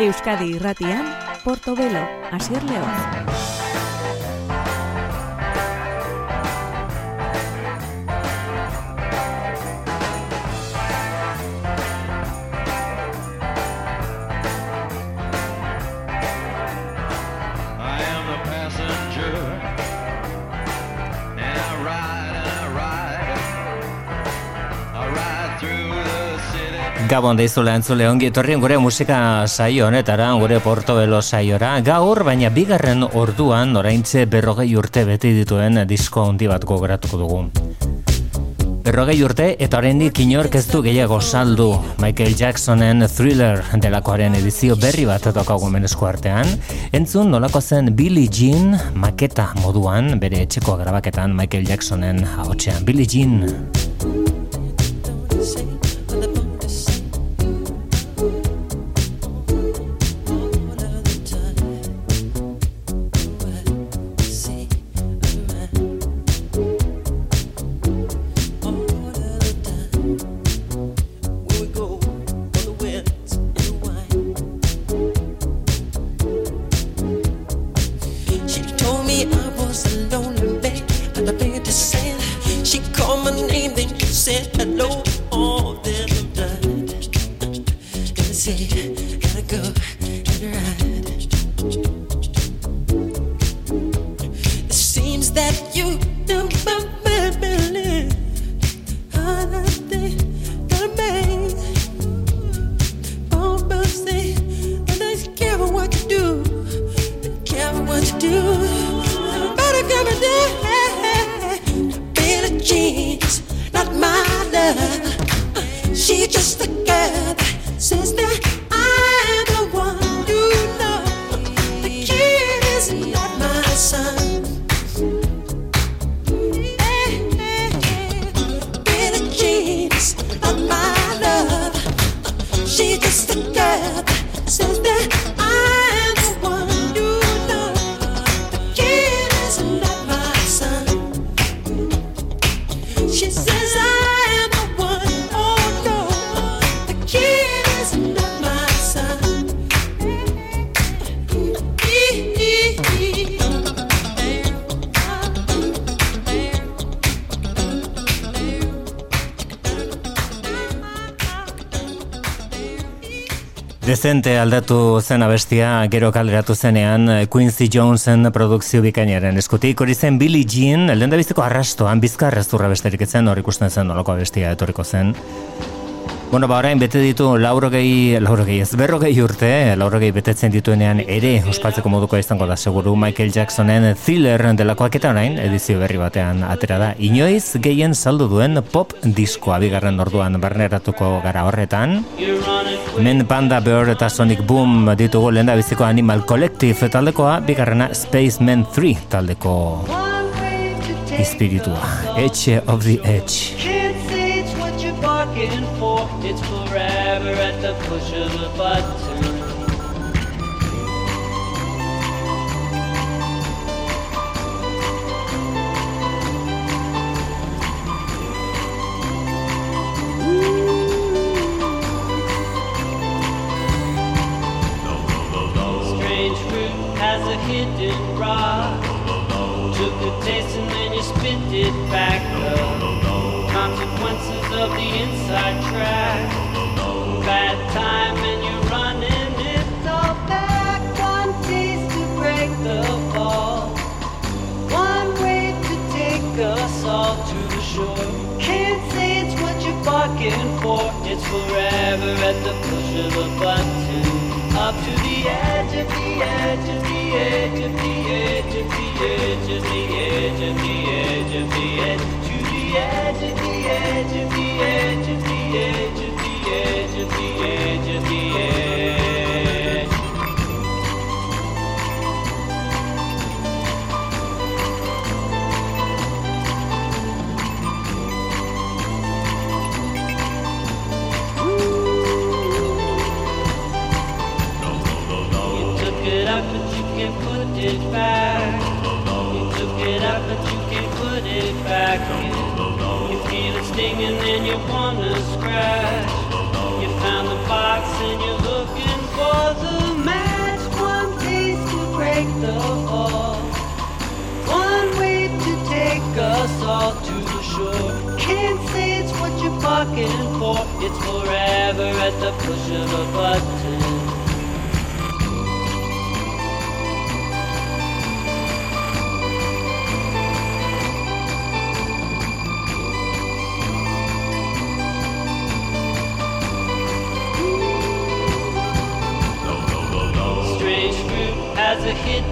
Euskadi Irratian, Portobelo, Asier León. Gabon deizule entzule ongi etorrien gure musika saio honetara, gure portobelo saiora. Gaur, baina bigarren orduan, oraintze berrogei urte beti dituen disko handi bat gogoratuko dugu. Berrogei urte eta oraindik inork ez du gehiago saldu Michael Jacksonen Thriller delakoaren edizio berri bat daukagu menezko artean. Entzun nolako zen Billie Jean maketa moduan, bere etxeko grabaketan Michael Jacksonen haotxean. Billie Jean. Dezente aldatu zen abestia gero kaleratu zenean Quincy Jonesen produkzio bikainaren eskutik hori zen Billie Jean, da biziko arrastoan bizkarrezturra besterik etzen hor ikusten zen nolako abestia etorriko zen. Bueno, ba, orain bete ditu laurogei, laurogei ez, berrogei urte, laurogei betetzen dituenean ere ospatzeko moduko izango da seguru Michael Jacksonen thriller delakoak eta orain edizio berri batean atera da. Inoiz gehien saldu duen pop diskoa bigarren orduan barneratuko gara horretan. Men Panda Bear eta Sonic Boom ditugu lehen da biziko Animal Collective taldekoa, bigarrena Spaceman 3 taldeko espiritua. Edge of the Edge. Looking for. It's forever at the push of a button. Strange fruit has a hidden rock. Took a taste and then you spit it back up. Consequences of the inside track. Bad time and you're running it all back. One piece to break the fall. One way to take us all to the shore. Can't say it's what you're bargaining for. It's forever at the push of a button. Up to the edge of the edge of the edge of the edge of the edge of the edge of the edge of the edge back and then you wanna scratch. You found the box and you're looking for the match. One piece to break the fall. One way to take us all to the shore. Can't say it's what you're barking for. It's forever at the push of a button.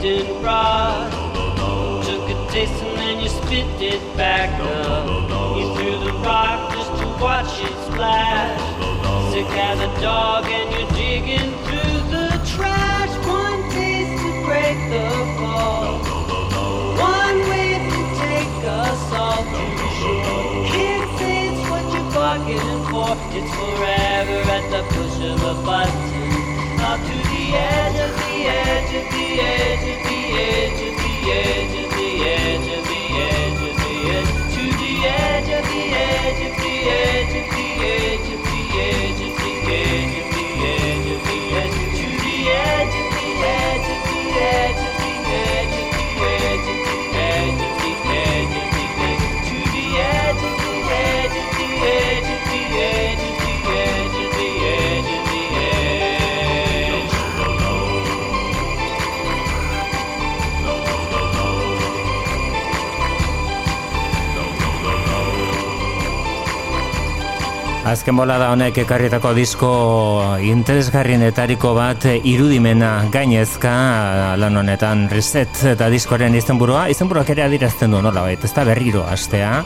Has rod. Took a taste and then you spit it back up. You threw the rock just to watch it splash. Sick as a dog and you're digging through the trash. One taste to break the fall. One way to take us all to shore. Can't say it's what you're bargaining for. It's forever at the push of a button. Up to the edge edge of the edge Azken bola da honek ekarritako disko interesgarrienetariko bat irudimena gainezka lan honetan reset eta diskoren izenburua. Izenburuak ere adirazten du nola ez da berriro astea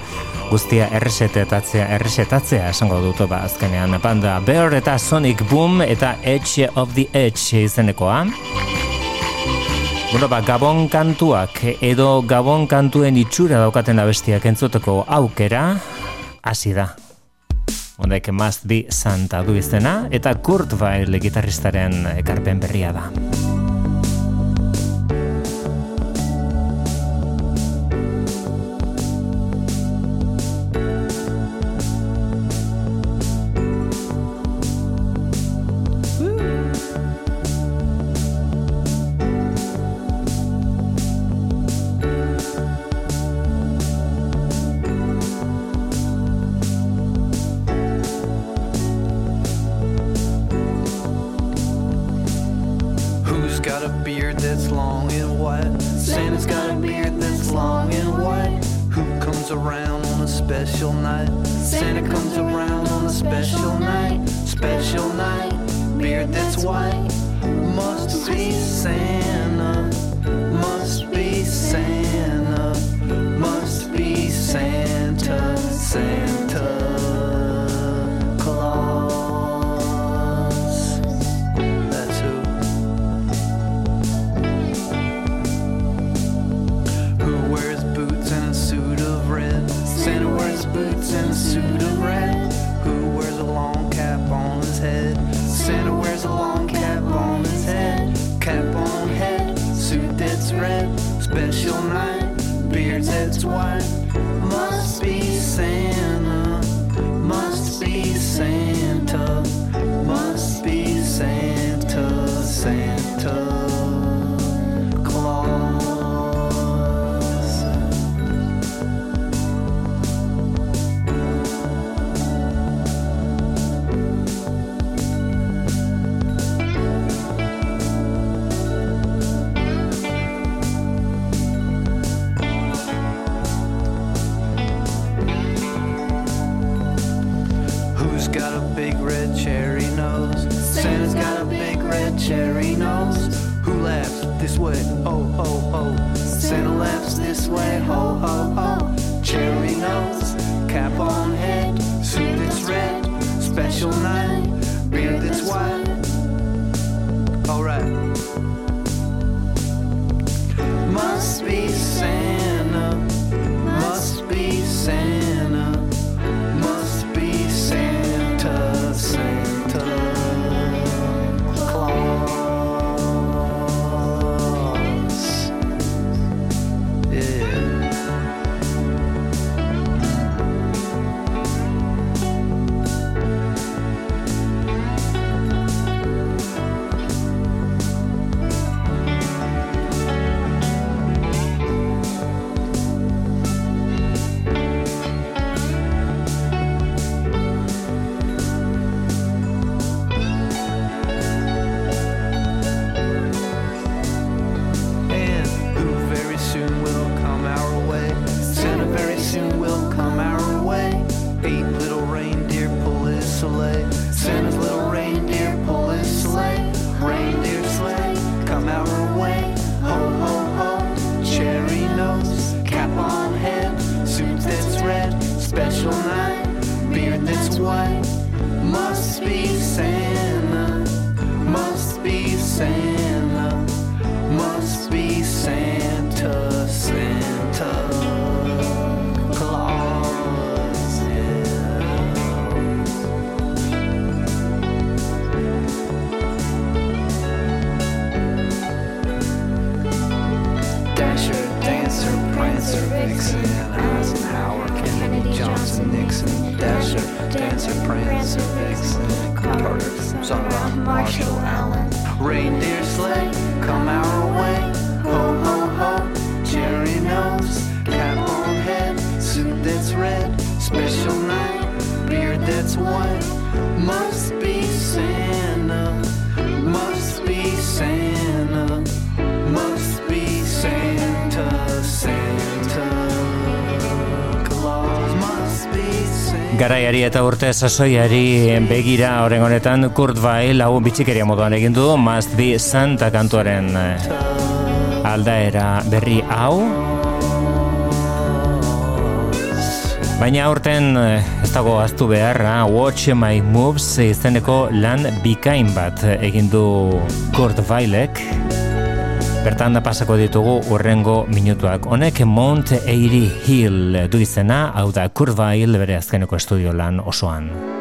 guztia erresetatzea erresetatzea esango dut ba azkenean. Panda Bear eta Sonic Boom eta Edge of the Edge izenekoa. Bueno, ba, gabon kantuak edo gabon kantuen itxura daukaten abestiak entzuteko aukera. Hasi da. Honek Must Be Santa du izena, eta Kurt Weill gitarristaren ekarpen berria da. Eta urte sasoiari begira oren honetan Kurt Weill hau bitxikeria moduan egin du Must Be Santa kantuaren eh, aldaera berri hau. Baina aurten eh, ez dago aztu beharra Watch My Moves izeneko lan bikain bat egin du Kurt Weillek Bertan da pasako ditugu urrengo minutuak. Honek Mount Airy Hill du izena, hau da Kurt Weill bere azkeneko estudio lan osoan.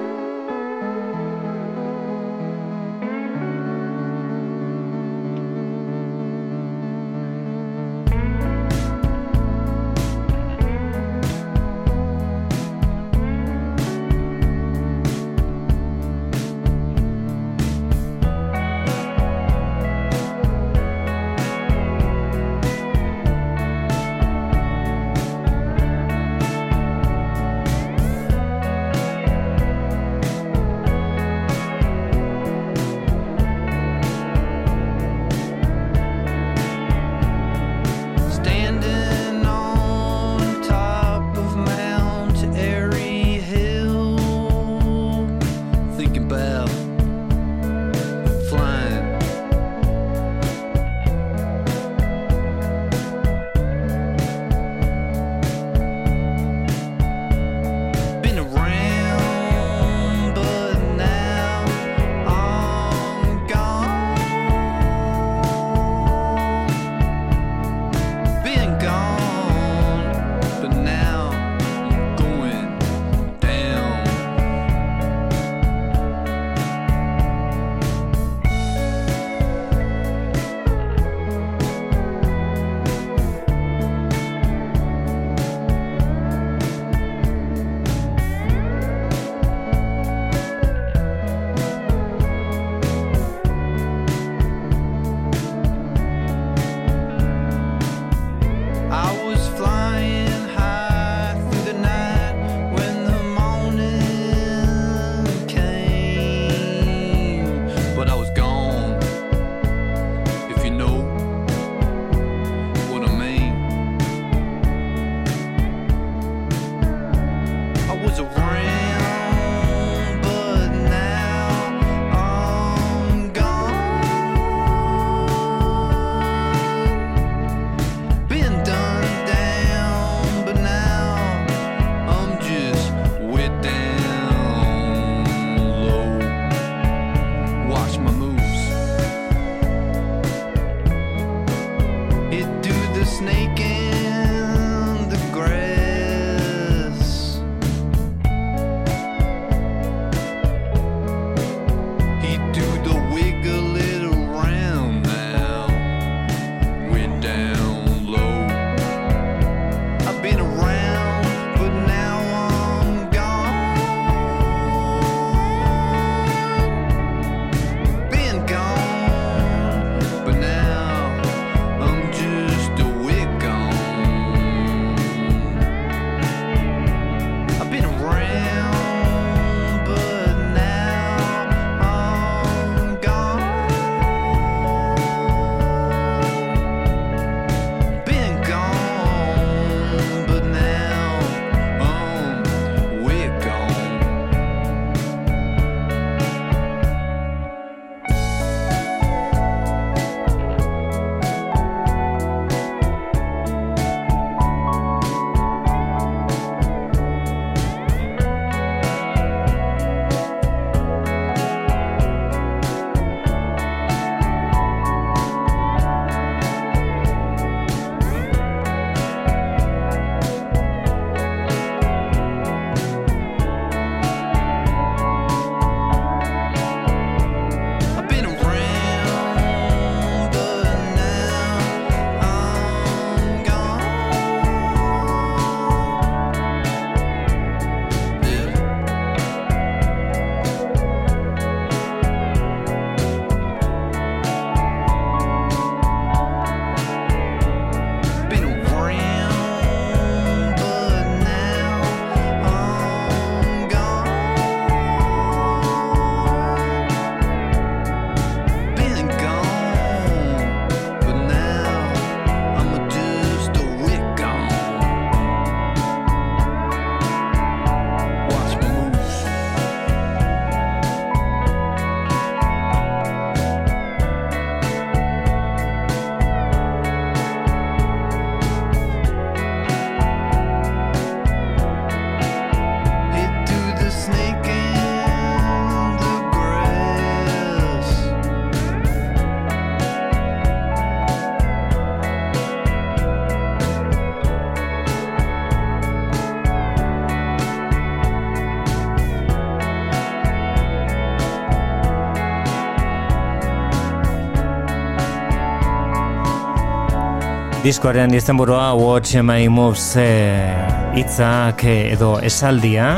Diskoaren izenburua Watch My Moves eh, hitzak eh, edo esaldia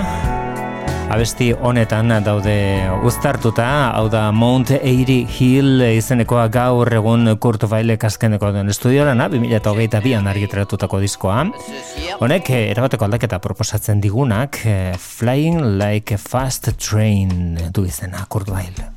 abesti honetan daude uztartuta, hau da Mount Airy Hill izenekoa gaur egun Kurt Weill kaskeneko den estudioan, 2022an argitratutako diskoa. Honek, eh, erabateko aldaketa proposatzen digunak, Flying Like a Fast Train du izena Kurt Weill.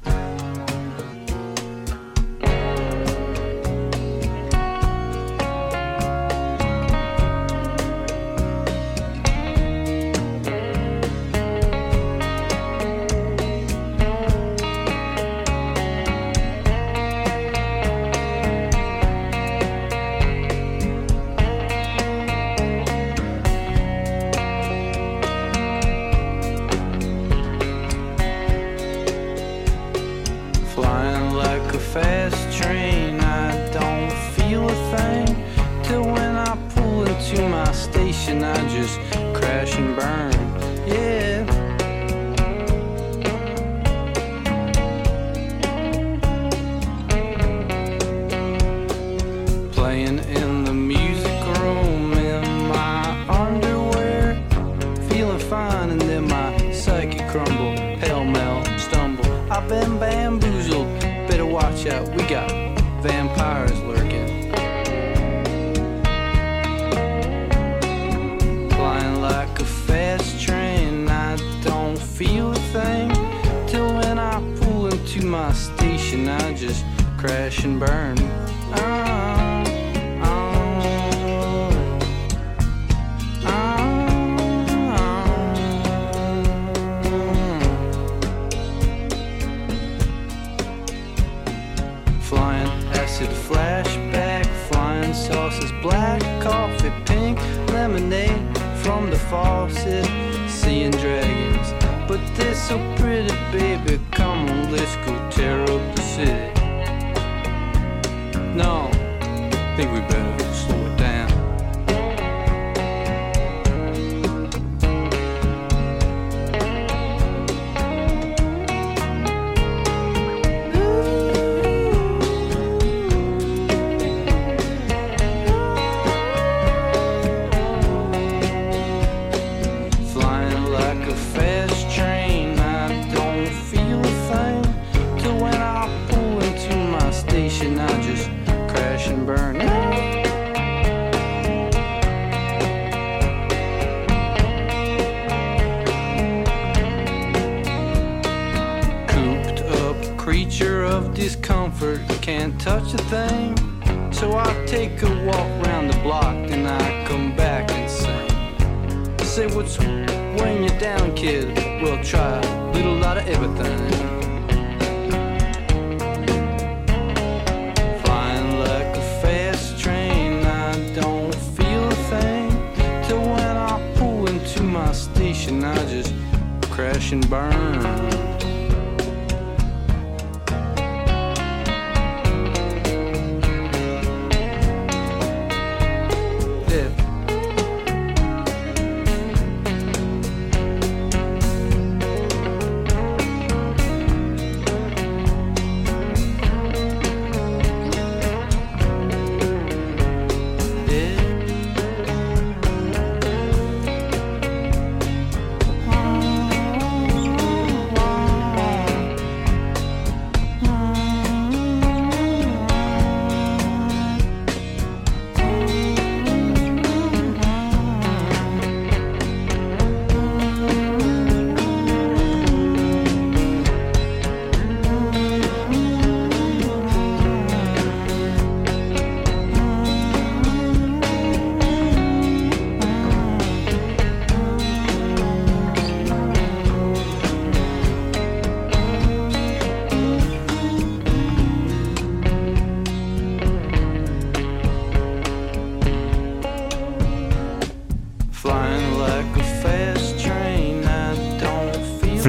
Can't a thing. So I take a walk round the block, then I come back and sing. Say what's weighing you down, kid? We'll try a little lot of everything.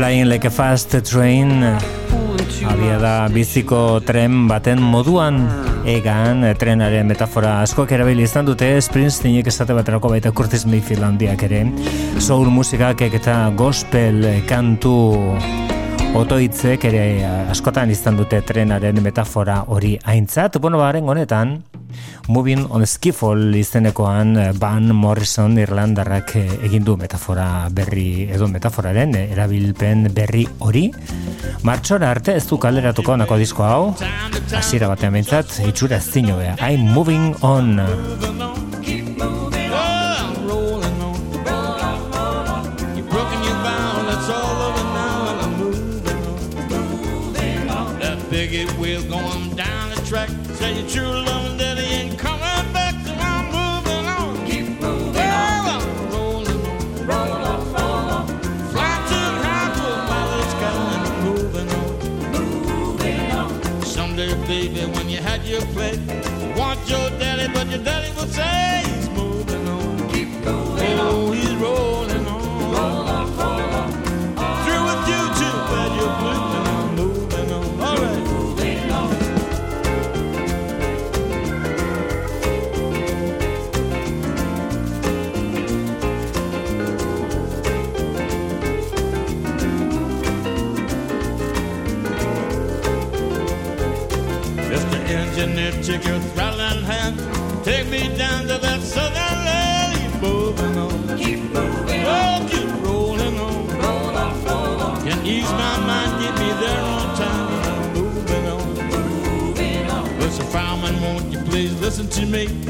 Flying like a fast train. Abia da biziko tren baten moduan. Egan trenaren metafora askoak erabili izan dute Springsteenek esate baterako baita Curtis Mayfield handiak ere. Soul musikak eta gospel kantu otoitzek ere askotan izan dute trenaren metafora hori aintzat. Bueno, baren honetan, Moving on Skiffle izenekoan eh, Van Morrison Irlandarrak eh, egin du metafora berri edo metaforaren eh, erabilpen berri hori. Martxora arte ez du kaleratuko onako disko hau, hasiera batean behintzat, itxura ez zino I'm moving on. Check your throttling hand. Take me down to that southern land. Keep moving on. Keep moving oh, on. keep rolling on. Roll on, roll on. Can ease my mind, get me there on time. I'm moving on. Moving on. Listen, fireman, won't you please listen to me?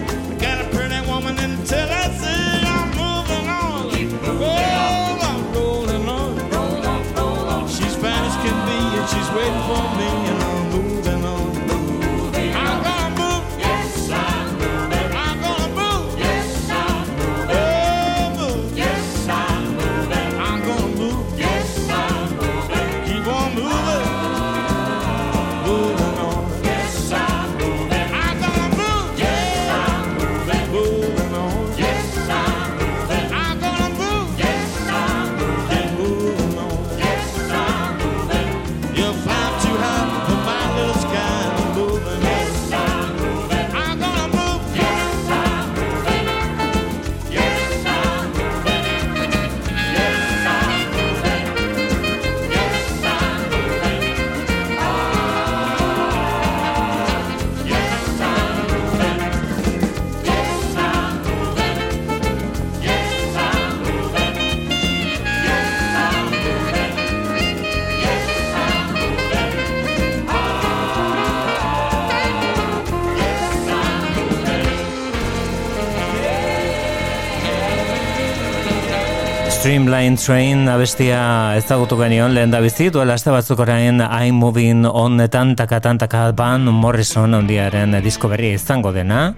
Streamline Train abestia ezagutu genion lehen da bizi, duela azte batzuk orain I'm Moving On tantaka tantaka ban Morrison ondiaren disko berri izango dena.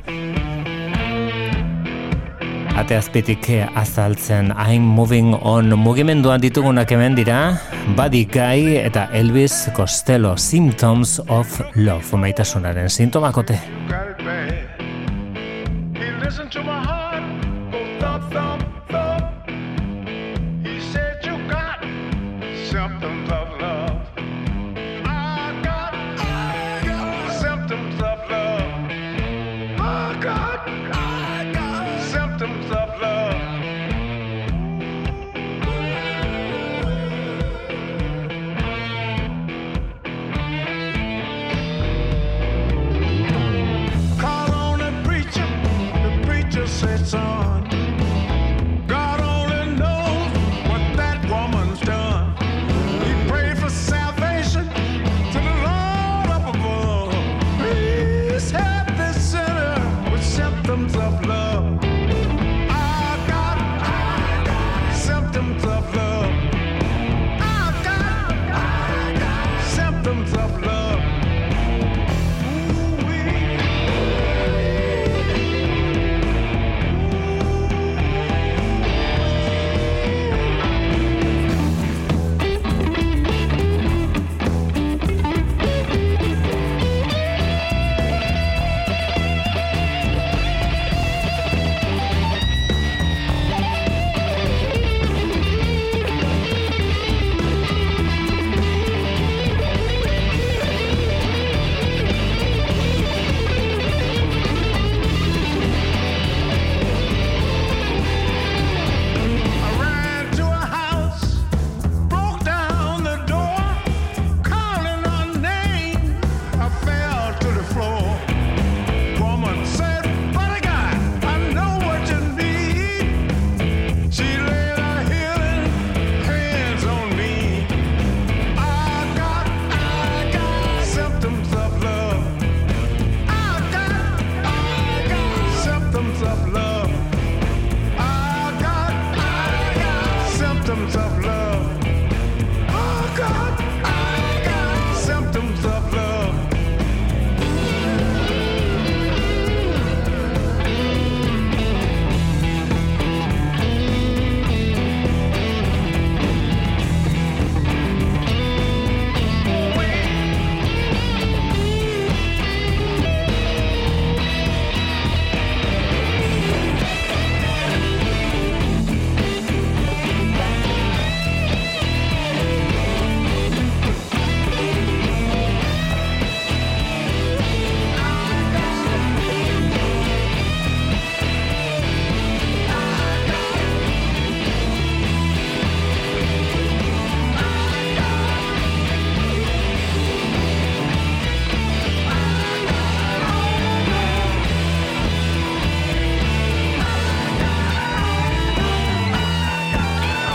Ate azpitik azaltzen I'm Moving On mugimenduan ditugunak hemen dira Buddy Guy eta Elvis Costello Symptoms of Love maitasunaren sintomakote.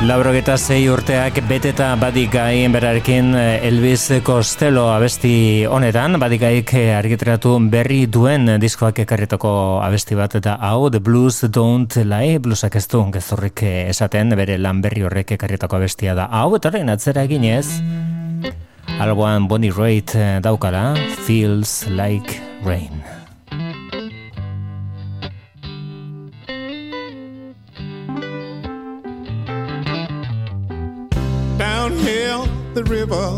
Laurogeta zei urteak beteta badikai berarekin eh, Elvis Costello abesti honetan, badikaik eh, argitratu berri duen diskoak ekarritako abesti bat eta hau The Blues Don't Lie, bluesak ez du gezurrik eh, esaten, bere lan berri horrek ekarritako abestia da. Hau, eta horrein atzera eginez alboan Bonnie Raitt daukala Feels Like Rain river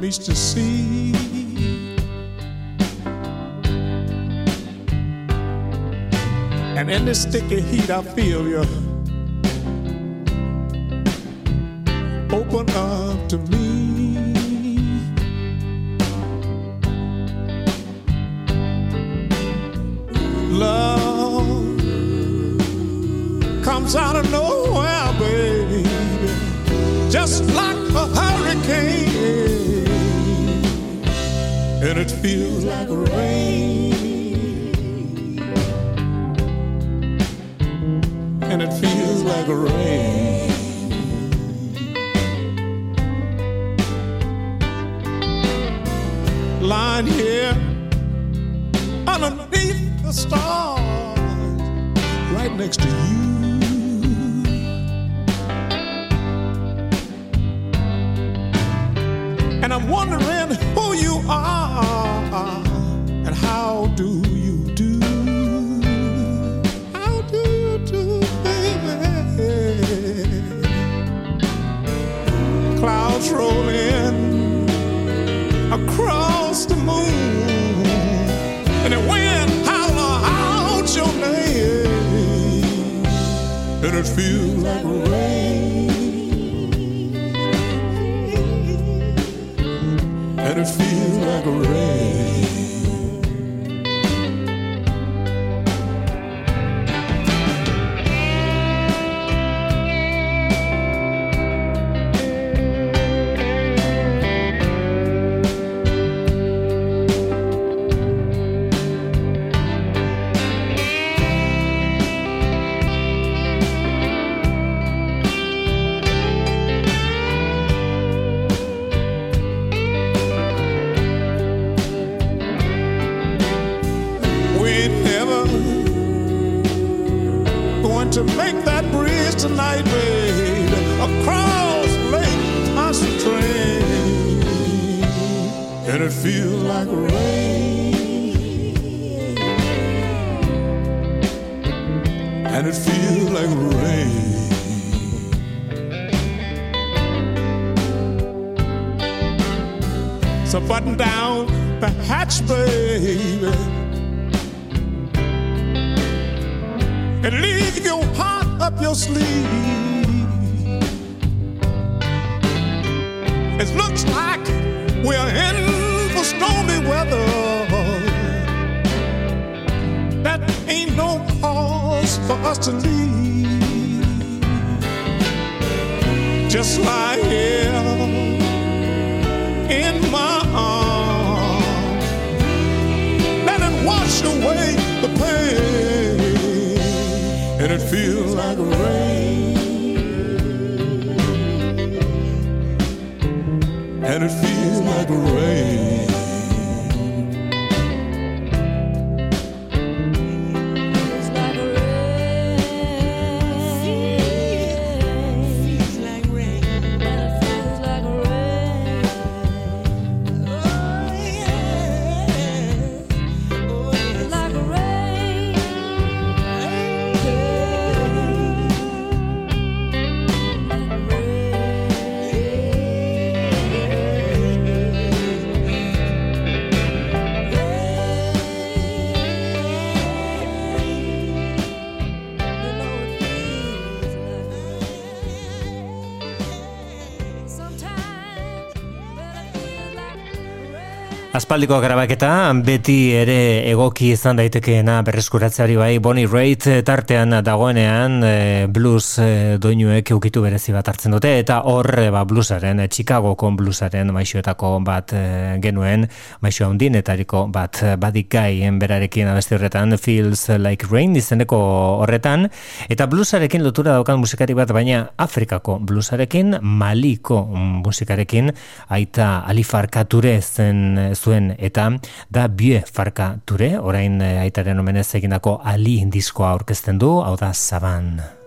meets the sea. And in the sticky heat, I feel you open up to me. Love comes out of nowhere baby, just like a hurricane, and it feels like a rain, and it feels like a rain. Lying here underneath the stars, right next to you. Wondering who you are and how do you do? How do you do, baby? Clouds rolling across the moon, and the wind holler out your name, and it feels and it feels like rain. Aspaldiko grabaketa beti ere egoki izan daitekeena berreskuratzeari bai Bonnie Raitt tartean dagoenean e, blues e, doinuek eukitu berezi bat hartzen dute eta hor ba, bluesaren, e, Chicagoko bluesaren maixoetako bat e, genuen maixo handienetariko bat badik gaien berarekin abesti horretan Feels Like Rain izeneko horretan eta bluesarekin lotura daukan musikari bat baina Afrikako bluesarekin Maliko musikarekin aita alifarkature zen zuen eta da bie farka ture, orain eh, aitaren omenez egindako ali diskoa aurkezten du, hau da zaban.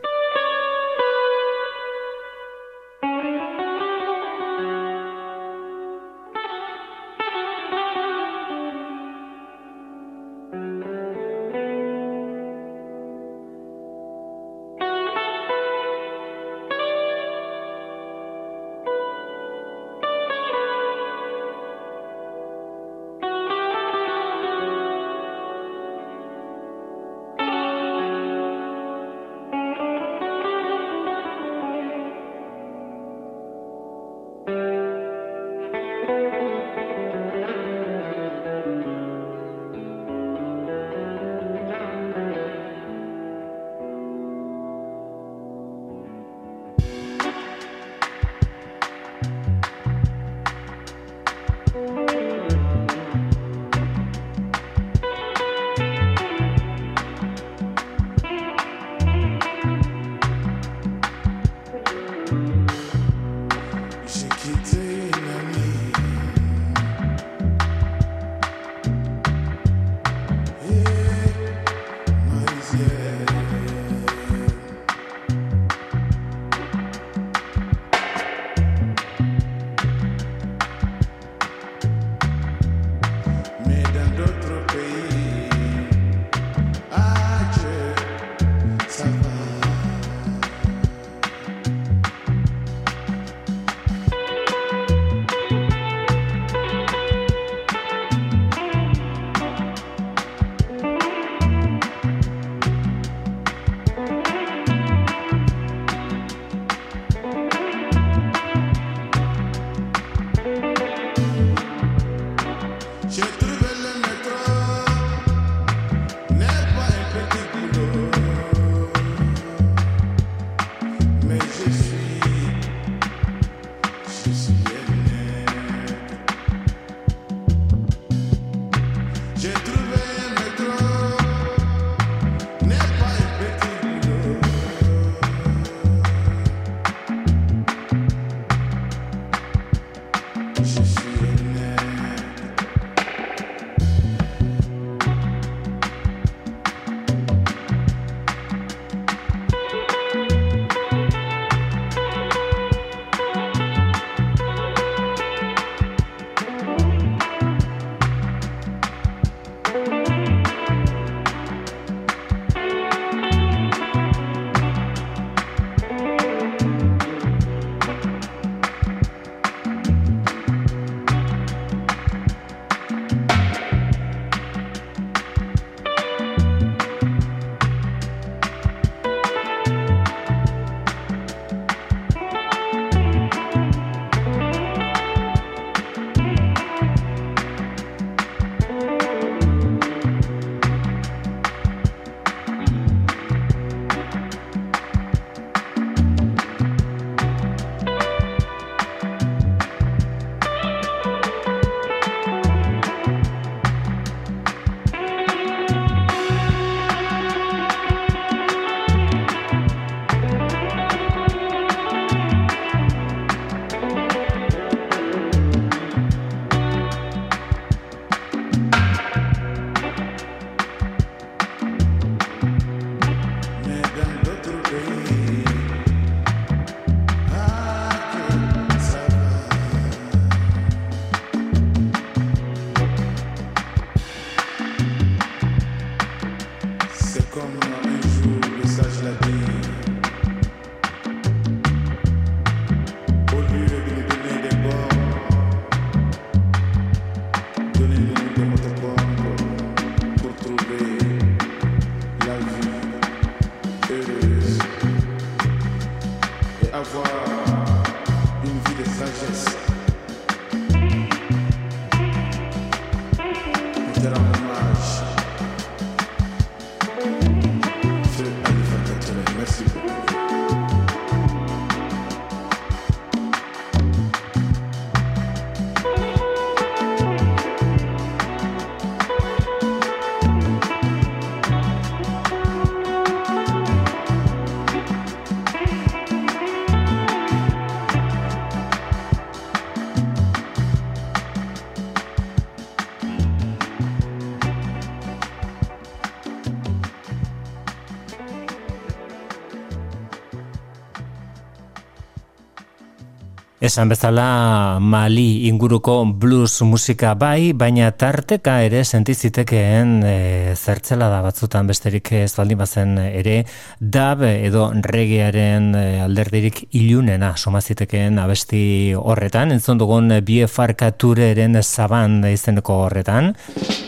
Esan bezala Mali inguruko blues musika bai, baina tarteka ere sentizitekeen e, zertzela da batzutan besterik ez baldin bazen ere dab edo regearen e, alderdirik ilunena somazitekeen abesti horretan, entzun dugun bie farkatureren zaban izeneko horretan,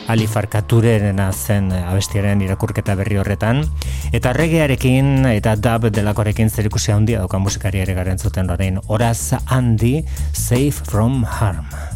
ali farkatureren zen abestiaren irakurketa berri horretan, eta regearekin eta dab delakorekin zer ikusi handia dokan musikari ere garen zuten orain, horaz Andy, Safe from Harm.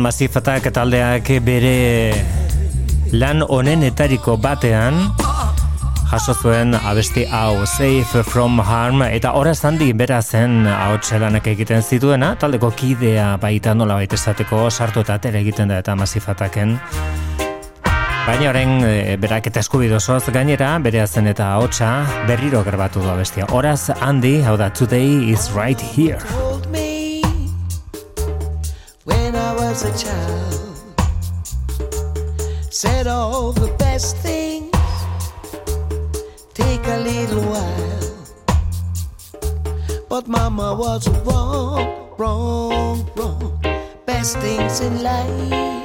Garaian masifatak taldeak bere lan honenetariko batean jaso zuen abesti hau Safe from Harm eta ora handi bera zen ahotselanak egiten zituena taldeko kidea baita nola baita esateko sartu eta atera egiten da eta masifataken Baina orain e, berak eta eskubidozoaz gainera bere zen eta ahotsa berriro gerbatu du abestia. Horaz handi, hau da, today is right here. Was a child Said all the best things take a little while. But mama was wrong, wrong, wrong. Best things in life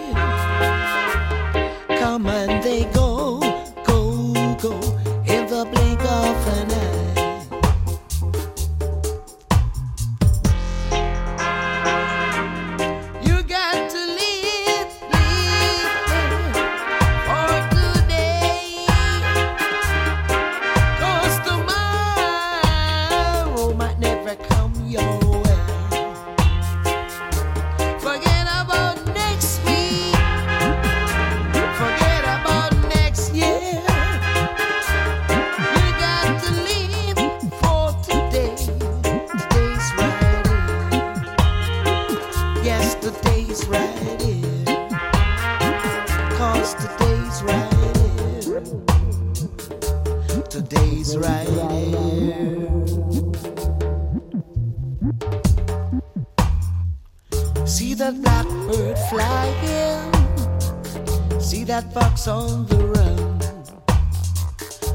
on the run.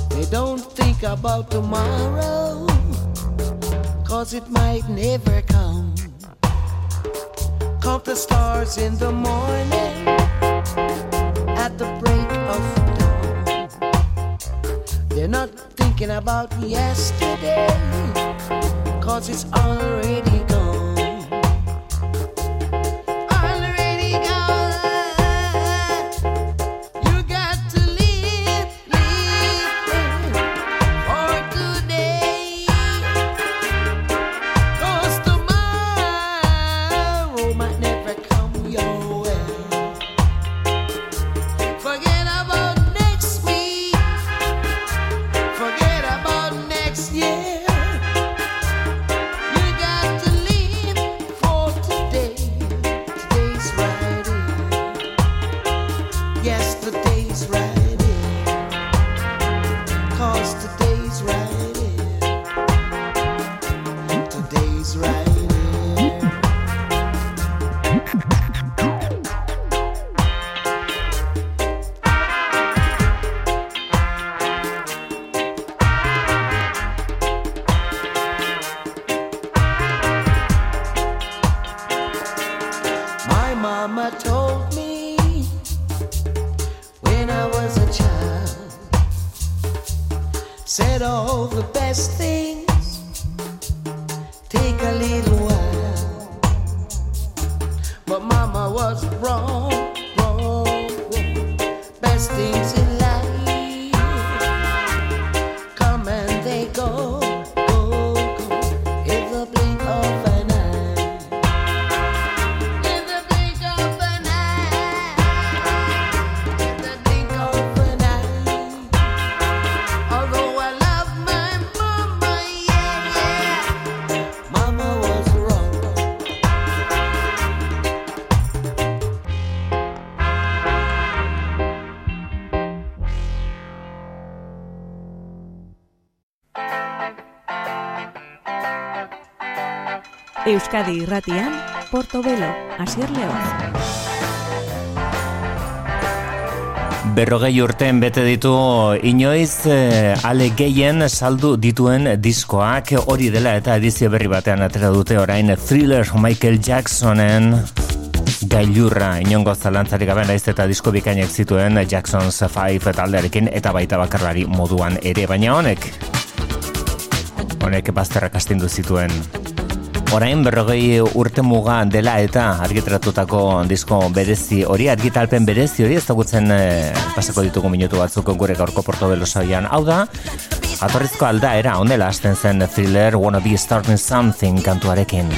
They don't think about tomorrow, cause it might never come. Count the stars in the morning at the break of dawn. They're not thinking about yesterday, cause it's already yesterday's right. Euskadi Irratian, Portobelo, Asier León. Berrogei urten bete ditu inoiz e, ale gehien saldu dituen diskoak. Hori dela eta edizio berri batean atera dute orain thriller Michael Jacksonen gailurra. Inongo zalantzari gabe naiz eta disko bikainek zituen Jackson's 5 taldearekin eta baita bakarlari moduan ere. Baina honek honek bazterrak astindu zituen Orain berrogei urte muga dela eta argitratutako disko berezi hori, argitalpen berezi hori, ez dagutzen eh, pasako ditugu minutu batzuk gure gaurko portobelo sabian. Hau da, atorrizko aldaera, ondela hasten zen thriller Wanna Be Starting Something kantuarekin.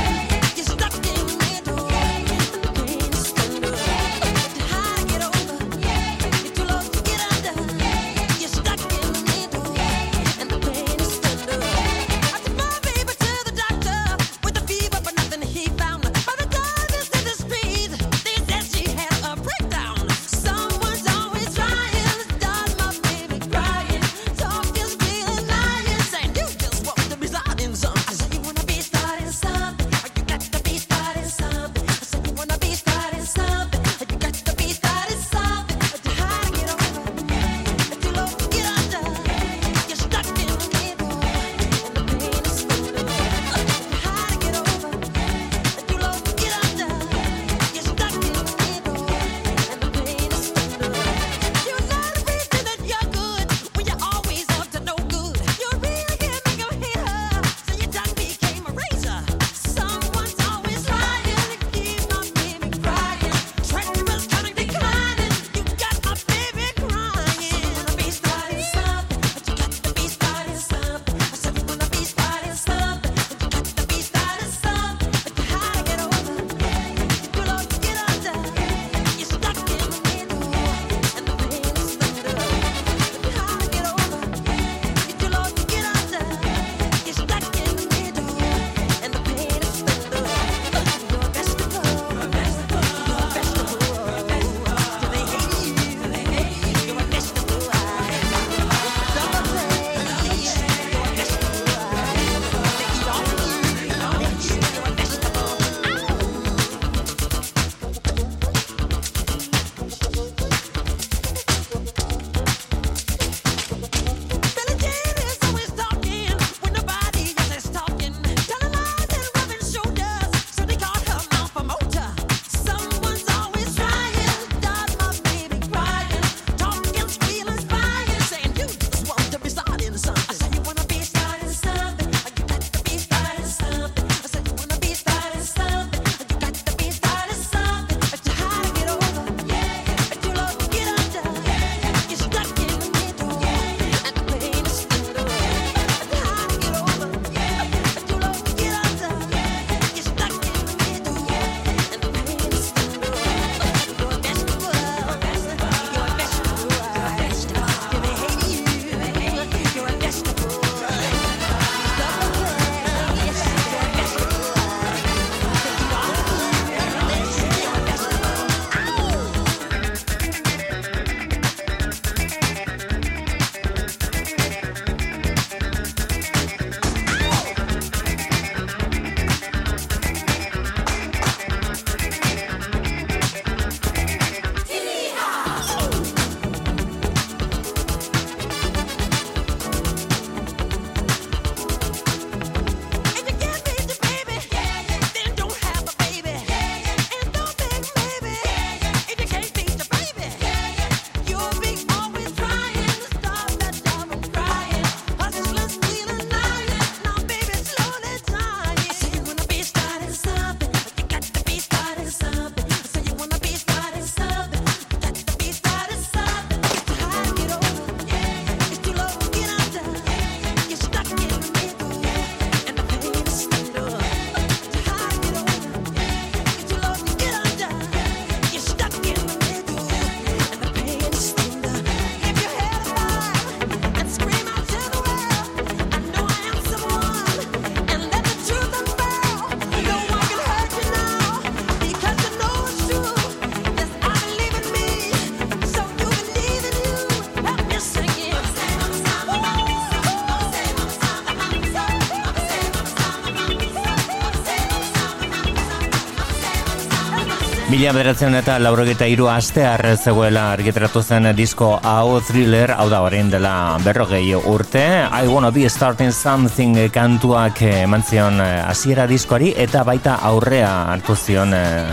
Mila bederatzen eta laurogeta iru astear zegoela argitratu zen disko hau thriller, hau da horrein dela berrogei urte. I wanna be starting something kantuak mantzion hasiera diskoari eta baita aurrea hartu zion eh,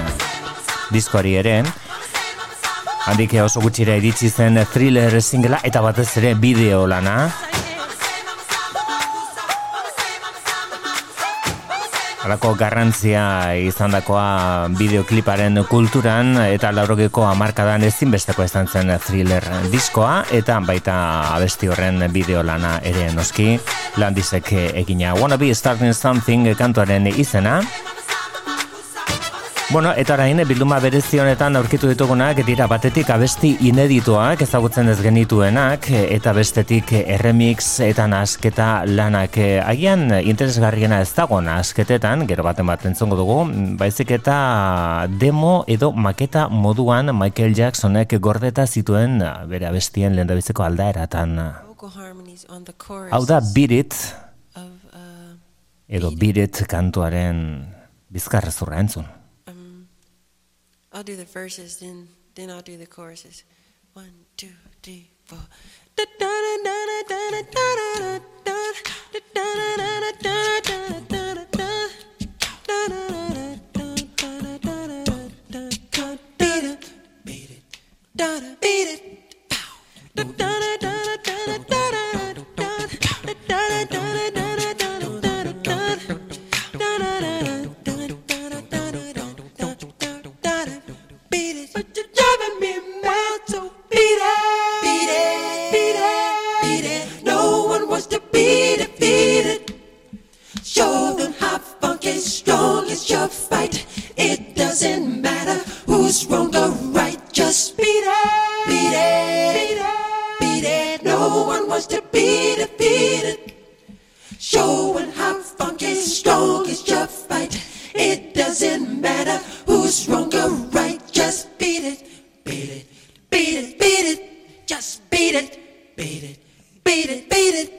diskoari ere. Handik oso gutxira iritsi zen thriller singela eta batez ere bideo lana. Alako garrantzia izan dakoa bideokliparen kulturan eta laurogeko amarkadan ezinbesteko izan zen thriller diskoa eta baita abesti horren bideo lana ere noski landizek egina. Wanna Be Starting Something kantuaren izena Bueno, eta orain bilduma berezi honetan aurkitu ditugunak dira batetik abesti inedituak ezagutzen ez genituenak eta bestetik remix eta nasketa lanak agian interesgarriena ez dago nasketetan, gero baten bat entzongo dugu, baizik eta demo edo maketa moduan Michael Jacksonek gordeta zituen bere abestien lehendabiziko aldaeratan. Hau da Beat It uh, edo Beat It kantuaren bizkarrezurra entzun. I'll do the verses, then then I'll do the choruses. One, two, three, four. Beat it, strong and hot, funky, strong is your fight. It doesn't matter who's wrong or right, just beat it, beat it, beat it, beat it. No one wants to be defeated. Showing how funky, strong is your fight. It doesn't matter who's wrong or right, just beat it, beat it, beat it, beat it, just beat it, beat it, beat it, beat it.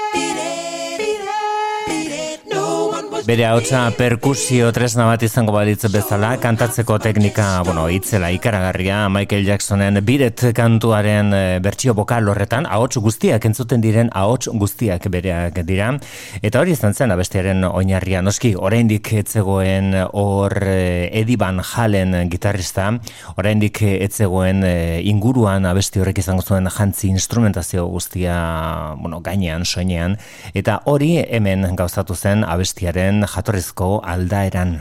ahotsa perkusio tresna bat izango balitz bezala, kantatzeko teknika, bueno, itzela ikaragarria, Michael Jacksonen biret kantuaren e, bertsio bokal horretan, ahots guztiak entzuten diren ahots guztiak bereak dira, eta hori izan zen abestiaren oinarria, noski, oraindik etzegoen hor e, Eddie Van Halen gitarrista, oraindik etzegoen e, inguruan abesti horrek izango zuen jantzi instrumentazio guztia, bueno, gainean, soinean, eta hori hemen gauzatu zen abestiaren jatorrizko aldaeran.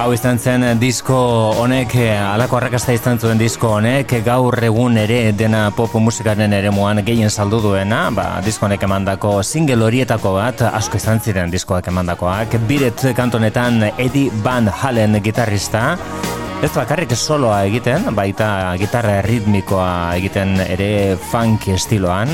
Hau izan zen disko honek, eh, alako arrakasta izan zuen disko honek, gaur egun ere dena pop musikaren ere muan gehien saldu duena, ba, disko honek emandako single horietako bat, asko izan ziren diskoak emandakoak, biret kantonetan Eddie Van Halen gitarrista, Ez bakarrik soloa egiten, baita gitarra ritmikoa egiten ere funk estiloan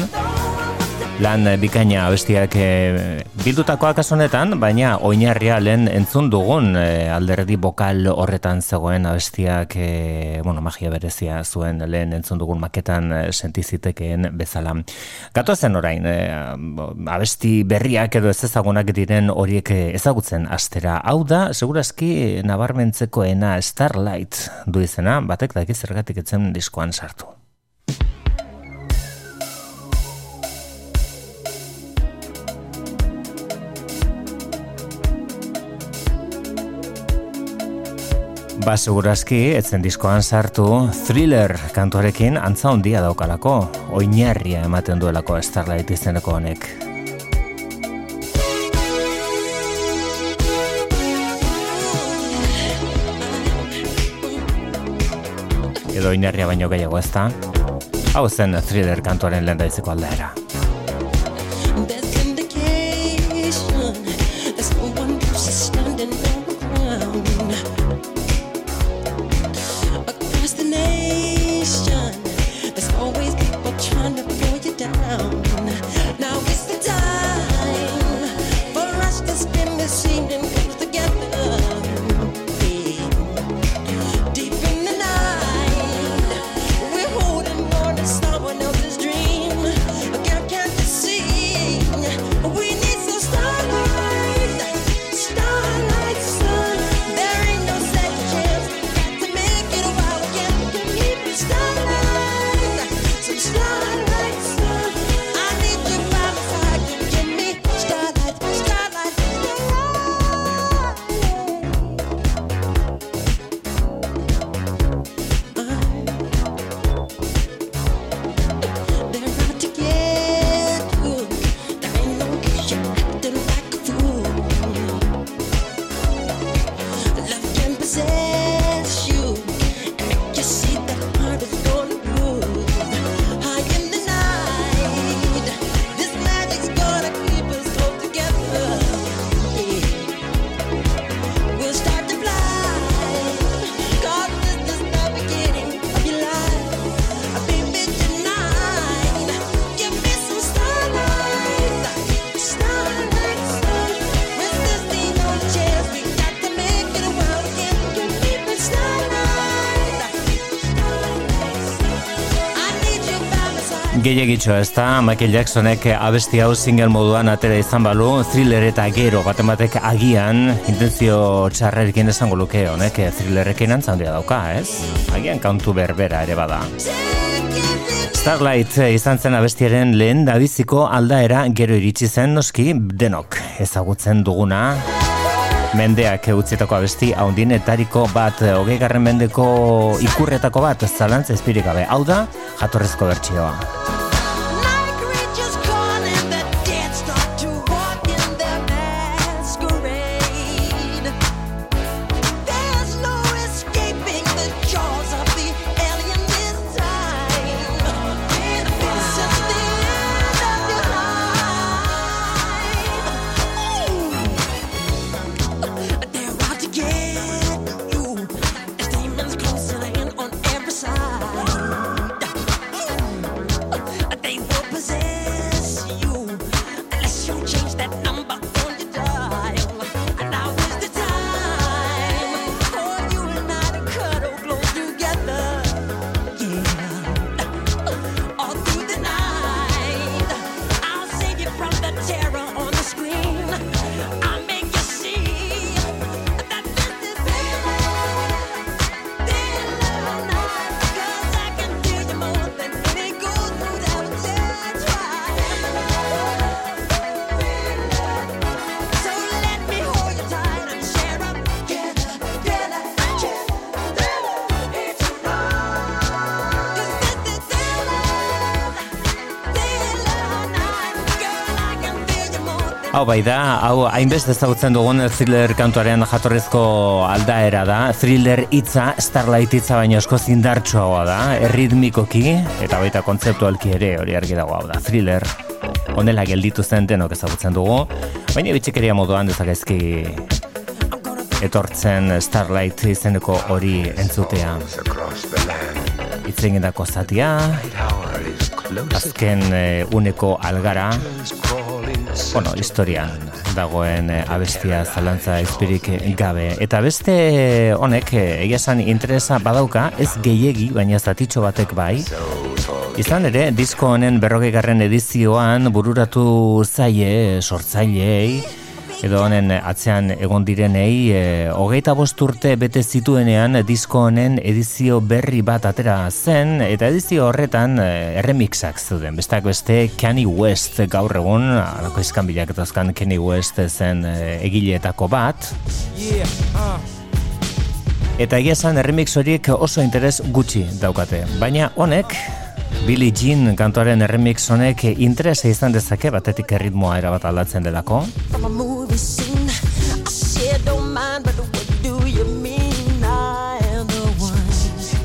lan bikaina bestiak e, bildutakoak asonetan, baina oinarria lehen entzun dugun e, alderdi bokal horretan zegoen abestiak e, bueno, magia berezia zuen lehen entzun dugun maketan e, sentizitekeen bezala. Gato zen orain, e, abesti berriak edo ez ezagunak diren horiek ezagutzen astera. Hau da, segurazki nabarmentzekoena Starlight du izena, batek daki zergatik etzen diskoan sartu. Ba, segurazki, etzen diskoan sartu, thriller kantuarekin antza hondia daukalako, oinarria ematen duelako Starlight izeneko honek. Edo oinarria baino gehiago ez hau zen thriller kantuaren lehen daizeko aldera. Gehiagitxo ez da, Michael Jacksonek abesti hau single moduan atera izan balu, thriller eta gero batematek agian, intentzio txarrerekin esango luke honek, thrillerrekin antzandia dauka, ez? Agian kantu berbera ere bada. Starlight izan zen abestiaren lehen dabiziko aldaera gero iritsi zen noski denok ezagutzen duguna. Mendeak utzietako abesti haundinetariko bat, hogei garren mendeko ikurretako bat, zalantza espirik gabe. Hau da, jatorrezko bertsioa. Hainbeste ezagutzen dugun thriller kantuaren jatorrezko aldaera da. Thriller hitza, Starlight hitza baina asko zindartsuagoa da, erritmikoki eta baita kontzeptualki ere hori argi dago hau da. Thriller honela gelditu zen denok ezagutzen dugu, baina bitxikeria moduan dezakezki etortzen Starlight izeneko hori entzutea. Itzen dako zatia, azken eh, uneko algara, bueno, historian dagoen eh, abestia zalantza izpirik gabe. Eta beste honek, eh, egia esan interesa badauka, ez gehiegi, baina zatitxo batek bai. Izan ere, disko honen berrogegarren edizioan bururatu zaie, sortzailei, edo honen atzean egon direnei, e, hogeita bost urte bete zituenean disko honen edizio berri bat atera zen, eta edizio horretan e, erremixak zuden. Bestak beste Kanye West gaur egun, alako izkan bilak eta Kanye West zen e, egileetako bat. Eta egia esan erremix horiek oso interes gutxi daukate. Baina honek, Billie Jean kantuaren remix honek interesa izan dezake batetik erritmoa erabat aldatzen delako.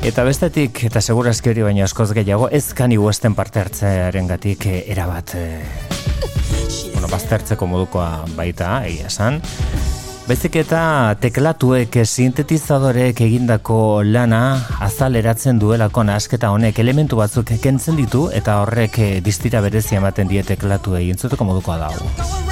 Eta bestetik, eta segurazki hori baina askoz gehiago, ez kani Westen parte hartzearen gatik erabat, eh, bueno, baztertzeko modukoa baita, egia esan. Bezik eta teklatuek sintetizadorek egindako lana azaleratzen duelako nasketa honek elementu batzuk kentzen ditu eta horrek distira berezia ematen die teklatuei entzuteko modukoa dago.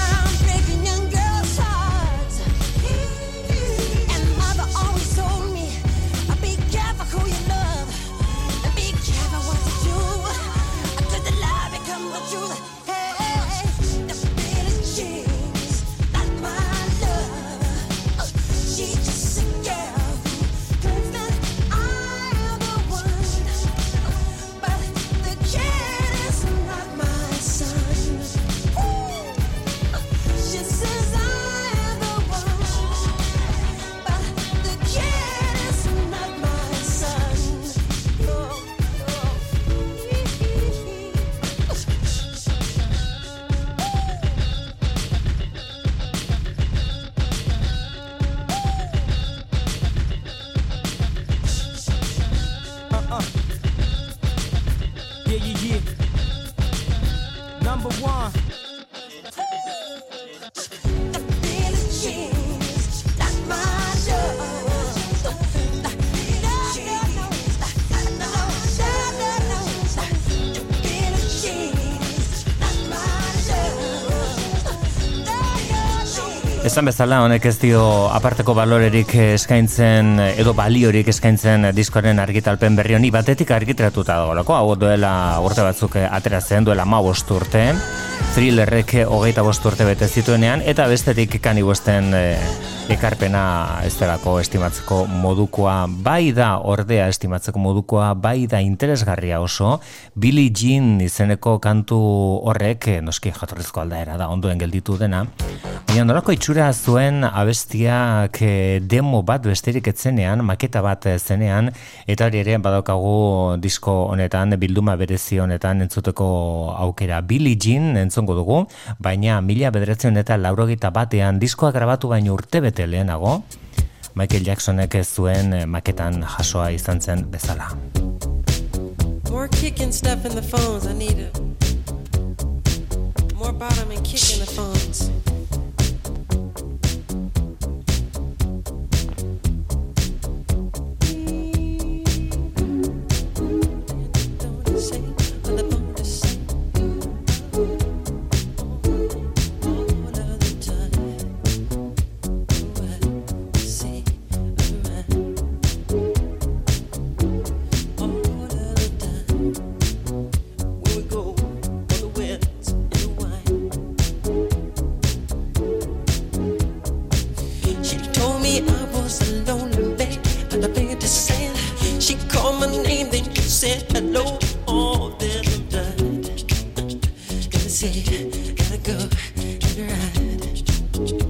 Bezala, honek ez dio aparteko balorerik eskaintzen, edo baliorik eskaintzen diskoaren argitalpen berri honi, batetik argitratuta dagoelako, hau duela urte batzuk ateratzen, duela ma urte, thrillerrek hogeita bost urte bete zituenean, eta bestetik kani ekarpena ez delako estimatzeko modukoa bai da ordea estimatzeko modukoa bai da interesgarria oso. Billy Jean izeneko kantu horrek eh, noski jatorrizko aldaera da onduen gelditu dena. Baina norako itxura zuen abestiak eh, demo bat besterik etzenean maketa bat zenean eta hori ere badaukagu disko honetan bilduma berezi honetan entzuteko aukera. Billy Jean entzongo dugu baina mila bederatzen eta laurogita batean diskoa grabatu baino urte lehenago, Michael Jacksonek ez zuen eh, maketan jasoa izan zen bezala. More kicking stuff in the phones, I need it. More bottom and kicking the phones. said hello, all. Gotta say, gotta go, gotta ride.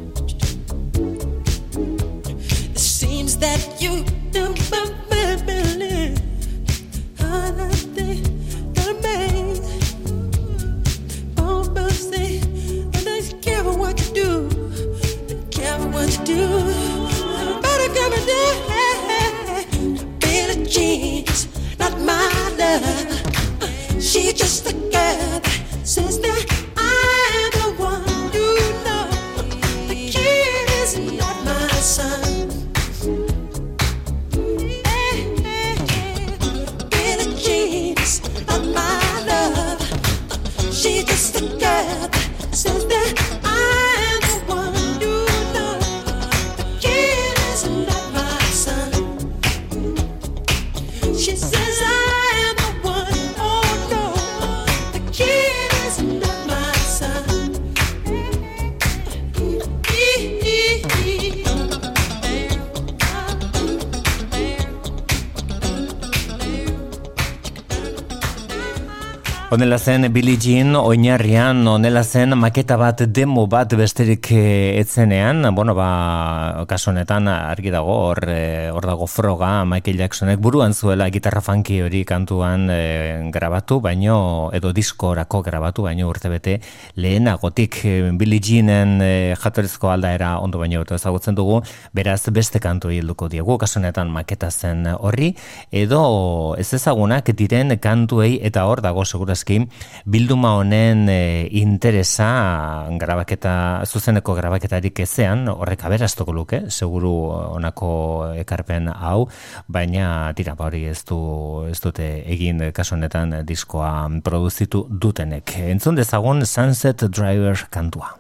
Honela zen Billie Jean oinarrian, honela zen maketa bat, demo bat besterik eh, etzenean, bueno, ba, kaso honetan argi dago, hor, eh, hor dago froga, Michael Jacksonek. Buruan zuela gitarra funky hori kantuan e, grabatu, baino, edo diskorako grabatu, baino urtebete lehenagotik. Billie Jeanen e, jatorrizko aldaera ondo baino eta ezagutzen dugu, beraz beste kantu hilduko diegu, kaso honetan maketa zen horri, edo ez ezagunak diren kantuei eta hor dago segurazki noski, bilduma honen e, interesa grabaketa, zuzeneko grabaketarik ezean, horrek aberastuko luke, seguru onako ekarpen hau, baina tira, ba, hori ez, du, ez dute egin kaso honetan diskoa produzitu dutenek. Entzun dezagun Sunset Driver kantua.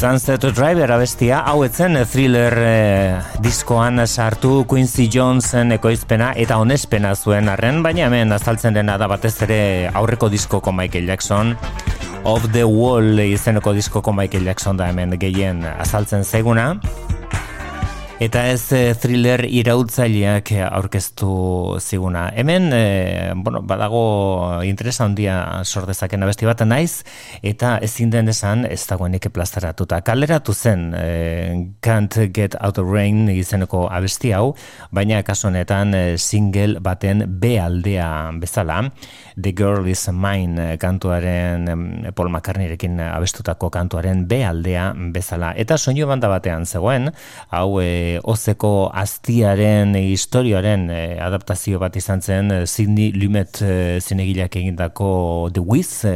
Sunset Driver abestia. Hau etzen thriller eh, diskoan sartu Quincy Jonesen ekoizpena eta onespena zuen arren, baina hemen azaltzen dena da batez ere aurreko diskoko Michael Jackson. Of the Wall izeneko diskoko Michael Jackson da hemen gehien azaltzen zeguna. Eta ez eh, thriller irautzaileak aurkeztu ziguna. Hemen, e, bueno, badago interesa handia sortezaken abesti bat naiz, eta ezin den esan ez dagoenik plazaratuta. Kaleratu zen eh, Can't Get Out of Rain izeneko abesti hau, baina kasu honetan eh, single baten B aldea bezala, The Girl Is Mine kantuaren em, Paul McCartneyrekin abestutako kantuaren B aldea bezala. Eta soinu banda batean zegoen, hau e, ozeko aztiaren historioaren e, adaptazio bat izan zen e, Sidney Lumet e, zinegileak egindako The Wiz e,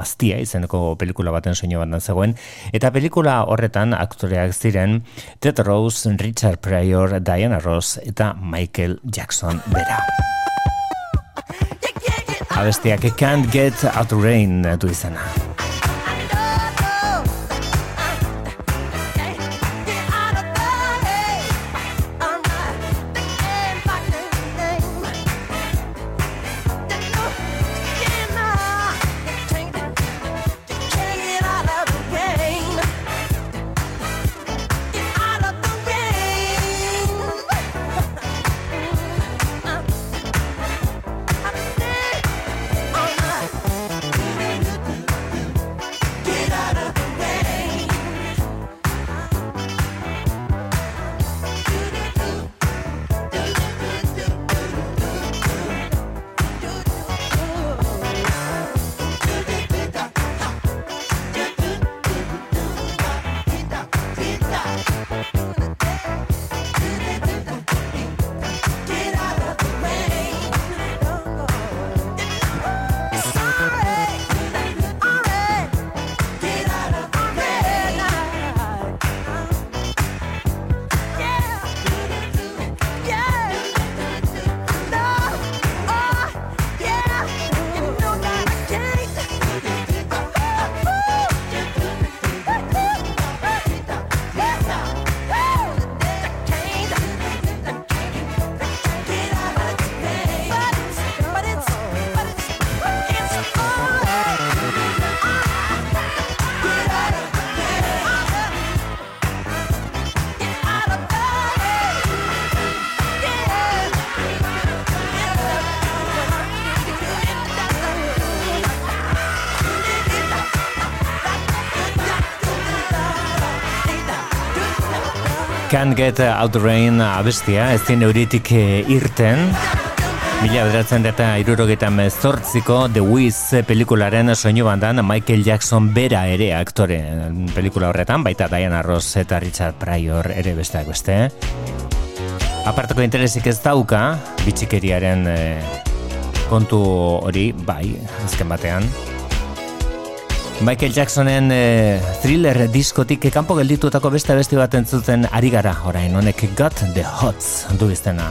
aztia izeneko pelikula baten soinu bandan zegoen. Eta pelikula horretan aktoreak ziren Ted Rose, Richard Pryor, Diana Ross eta Michael Jackson bera. Abestiak Can't Get Out Rain du izena. Can't Get Out the Rain abestia, ez din euritik eh, irten. Mila bederatzen eta irurogeita mezortziko The Wiz pelikularen soinu bandan Michael Jackson bera ere aktore pelikula horretan, baita Diana Ross eta Richard Pryor ere besteak beste. Aparteko interesik ez dauka, bitxikeriaren eh, kontu hori, bai, azken batean. Michael Jacksonen eh, thriller diskotik kanpo gelditutako beste beste bat entzuten ari gara orain honek got the hots du iztena.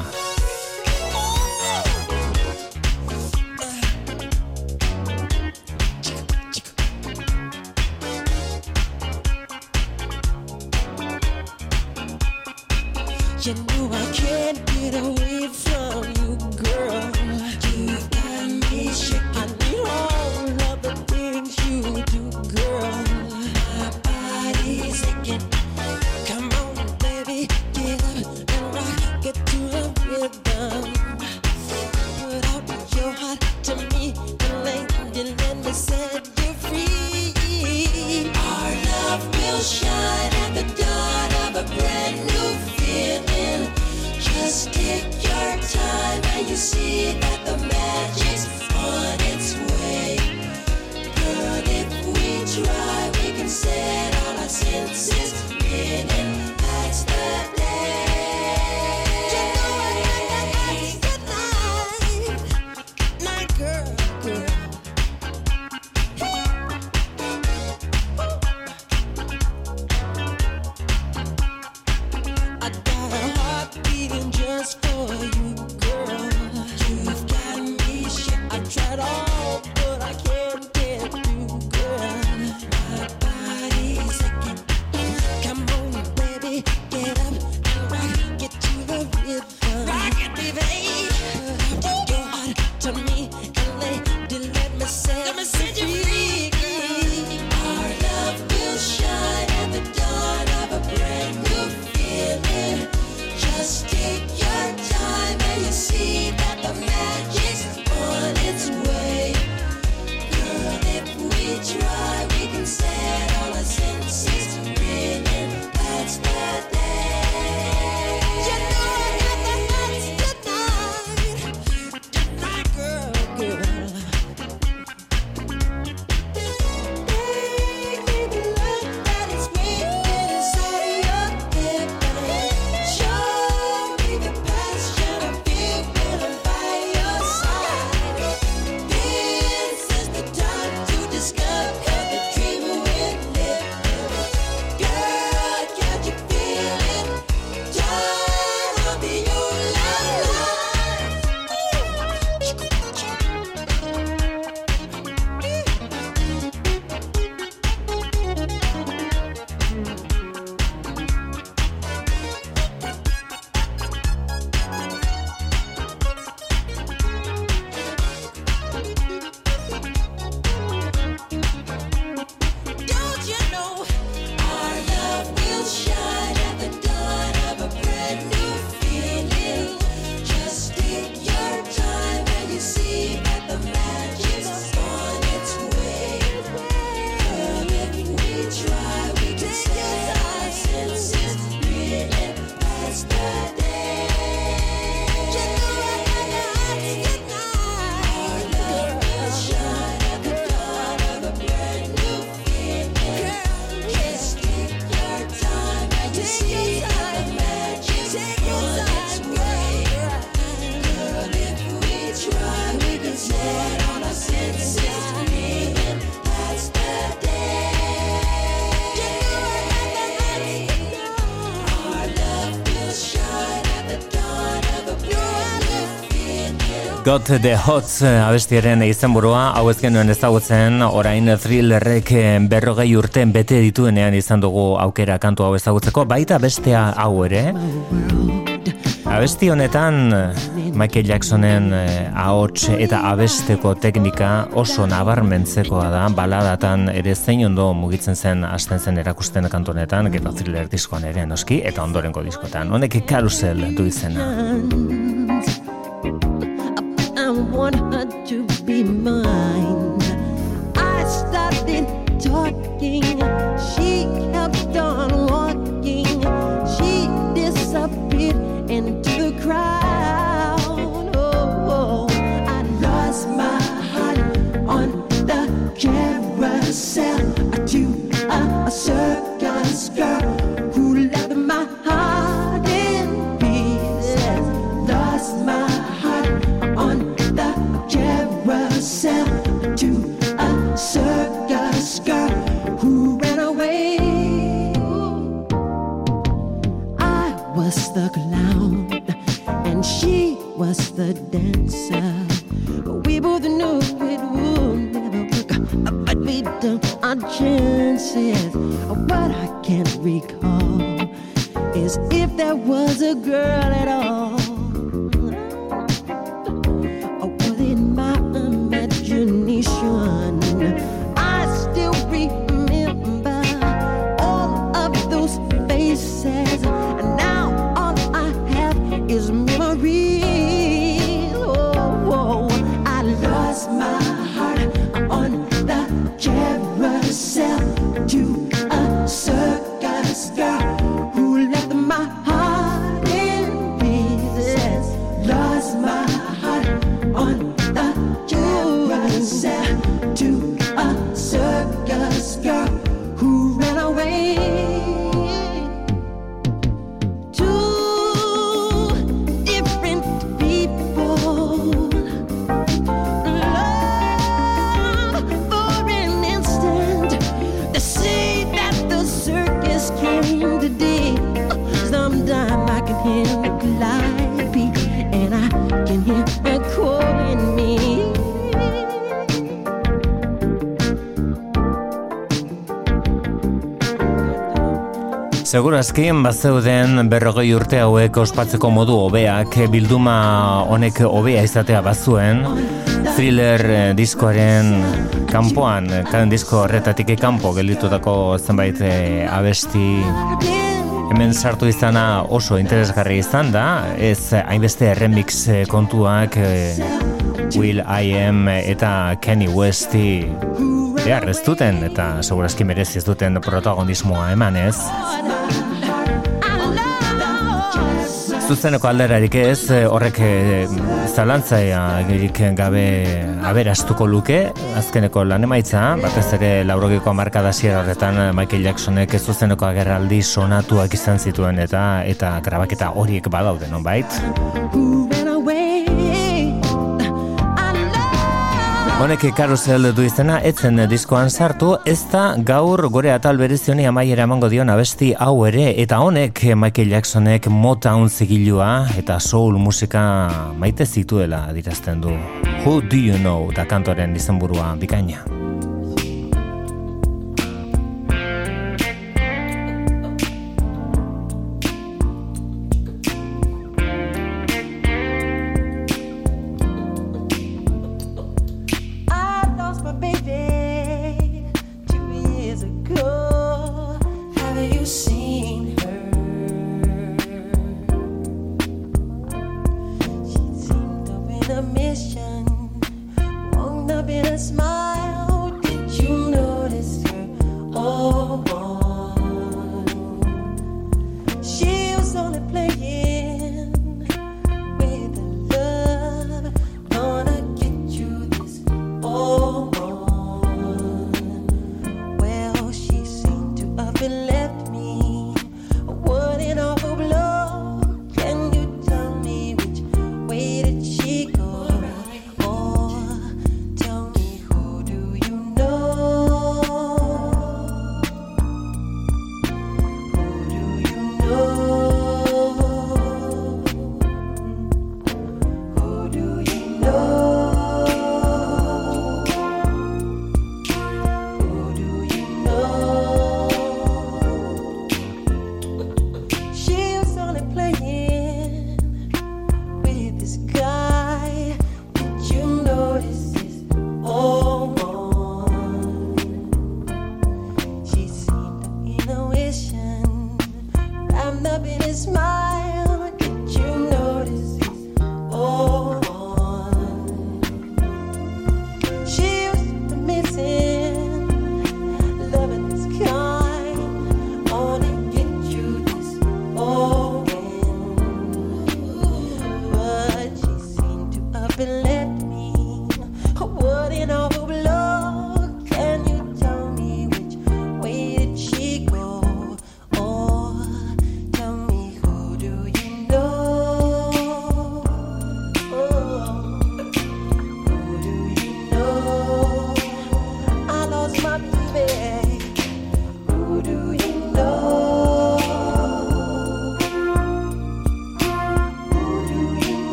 Got the Hot abestiaren izenburua hau ez genuen ezagutzen, orain thrillerrek eh, berrogei urten bete dituenean izan dugu aukera kantu hau ezagutzeko, baita bestea hau ere. Abesti honetan Michael Jacksonen eh, ahots eta abesteko teknika oso nabarmentzekoa da, baladatan ere zein ondo mugitzen zen hasten zen erakusten kantu honetan, gero thriller diskoan ere noski, eta ondorengo diskotan. Honek karusel du izena. I want her to be mine. I started talking, she kept on walking. She disappeared into the crowd. Oh, I lost my heart on the carousel to a, a circus she the dancer. We both knew it would never work, but we took our chances. What I can't recall is if there was a girl at all. Segurazki, bazeuden berrogei urte hauek ospatzeko modu hobeak, bilduma honek hobea izatea bazuen, thriller eh, diskoaren kanpoan, kan disko horretatik kanpo gelditutako zenbait eh, abesti. Hemen sartu izana oso interesgarri izan da, ez hainbeste remix eh, kontuak eh, Will I Am eta Kenny Westi behar ez duten, eta segurazki merezi ez duten protagonismoa eman Zuzeneko alderarik ez, eh, horrek eh, zalantzaiarik gabe aberastuko luke, azkeneko lan emaitza, batez ere laurogiko amarkada horretan eh, Michael Jacksonek zuzeneko agerraldi sonatuak izan zituen eta eta grabaketa horiek badaude, nonbait? Who Honek karusel du izena, etzen diskoan sartu, ez da gaur gore atal berezioni amaiera emango dion abesti hau ere, eta honek Michael Jacksonek Motown zigilua eta soul musika maite zituela dirazten du. Who do you know da kantoren izenburua bikaina.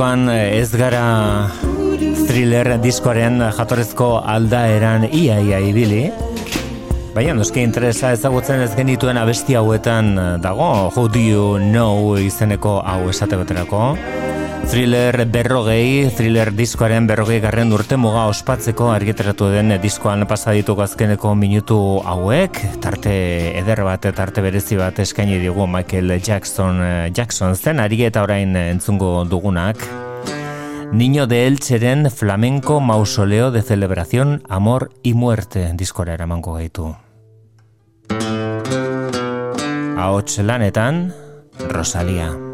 gaurkoan eh, ez gara thriller diskoaren jatorrezko aldaeran ia ia ibili. Baina noski interesa ezagutzen ez genituen abesti hauetan dago How Do You Know izeneko hau esate baterako. Thriller berrogei, thriller diskoaren berrogei garren urte muga ospatzeko argiteratu den diskoan pasadituko azkeneko minutu hauek, tarte eder bat, tarte berezi bat eskaini digu Michael Jackson e, Jackson zen ari eta orain entzungo dugunak. Niño de Elcheren flamenco mausoleo de celebración amor y muerte diskora eramango gaitu. Ahots lanetan, Rosalía. Rosalía.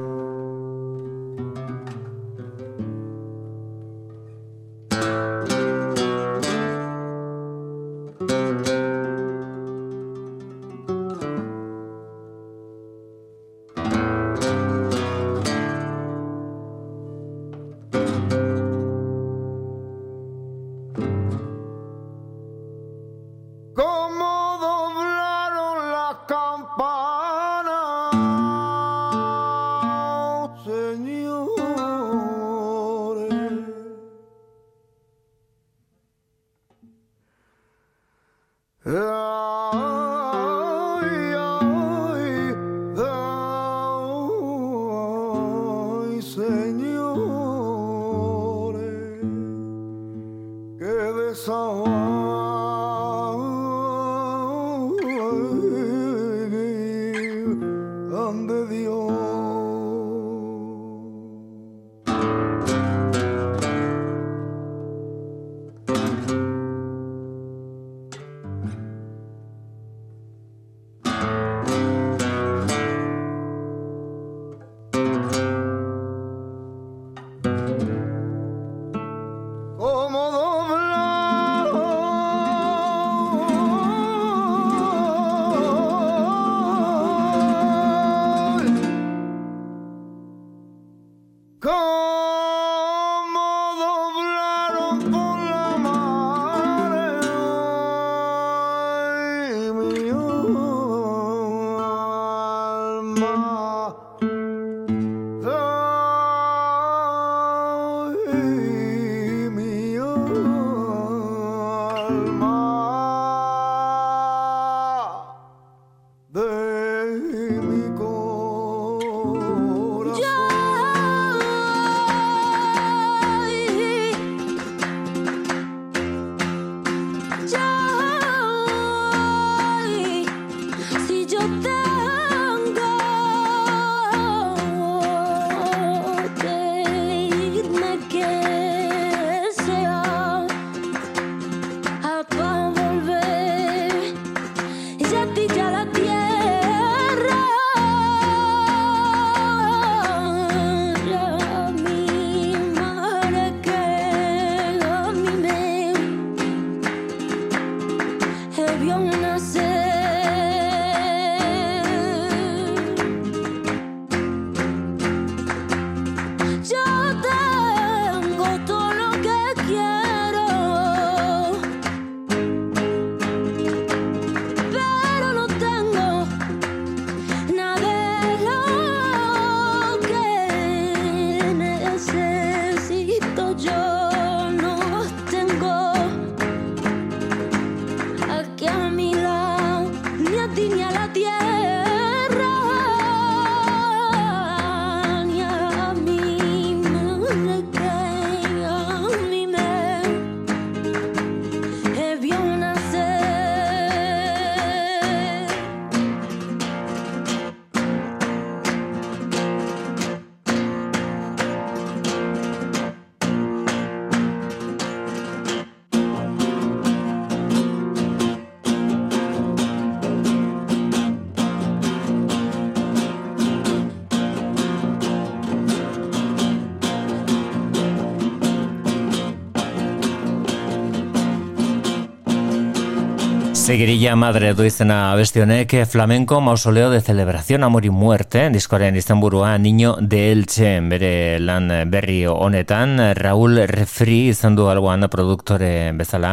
Seguirilla madre du izena abesti honek flamenco mausoleo de celebración amor y muerte diskoaren izenburua Niño de Elche bere lan berri honetan Raúl Refri izan du algoan produktore bezala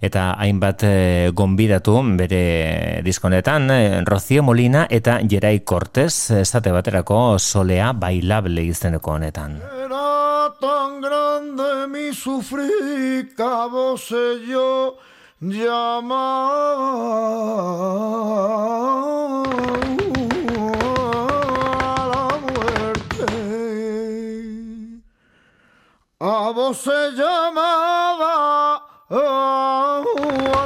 eta hainbat eh, gonbidatu bere diskonetan eh, Rocío Molina eta Gerai Cortés esate baterako solea bailable izeneko honetan. Era tan grande mi sufrir voces yo llamaba a la muerte. A voces llamaba a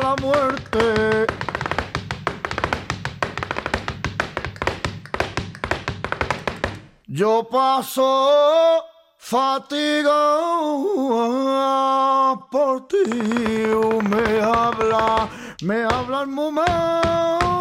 la muerte. Yo paso fatiga por ti, me habla, me habla el momento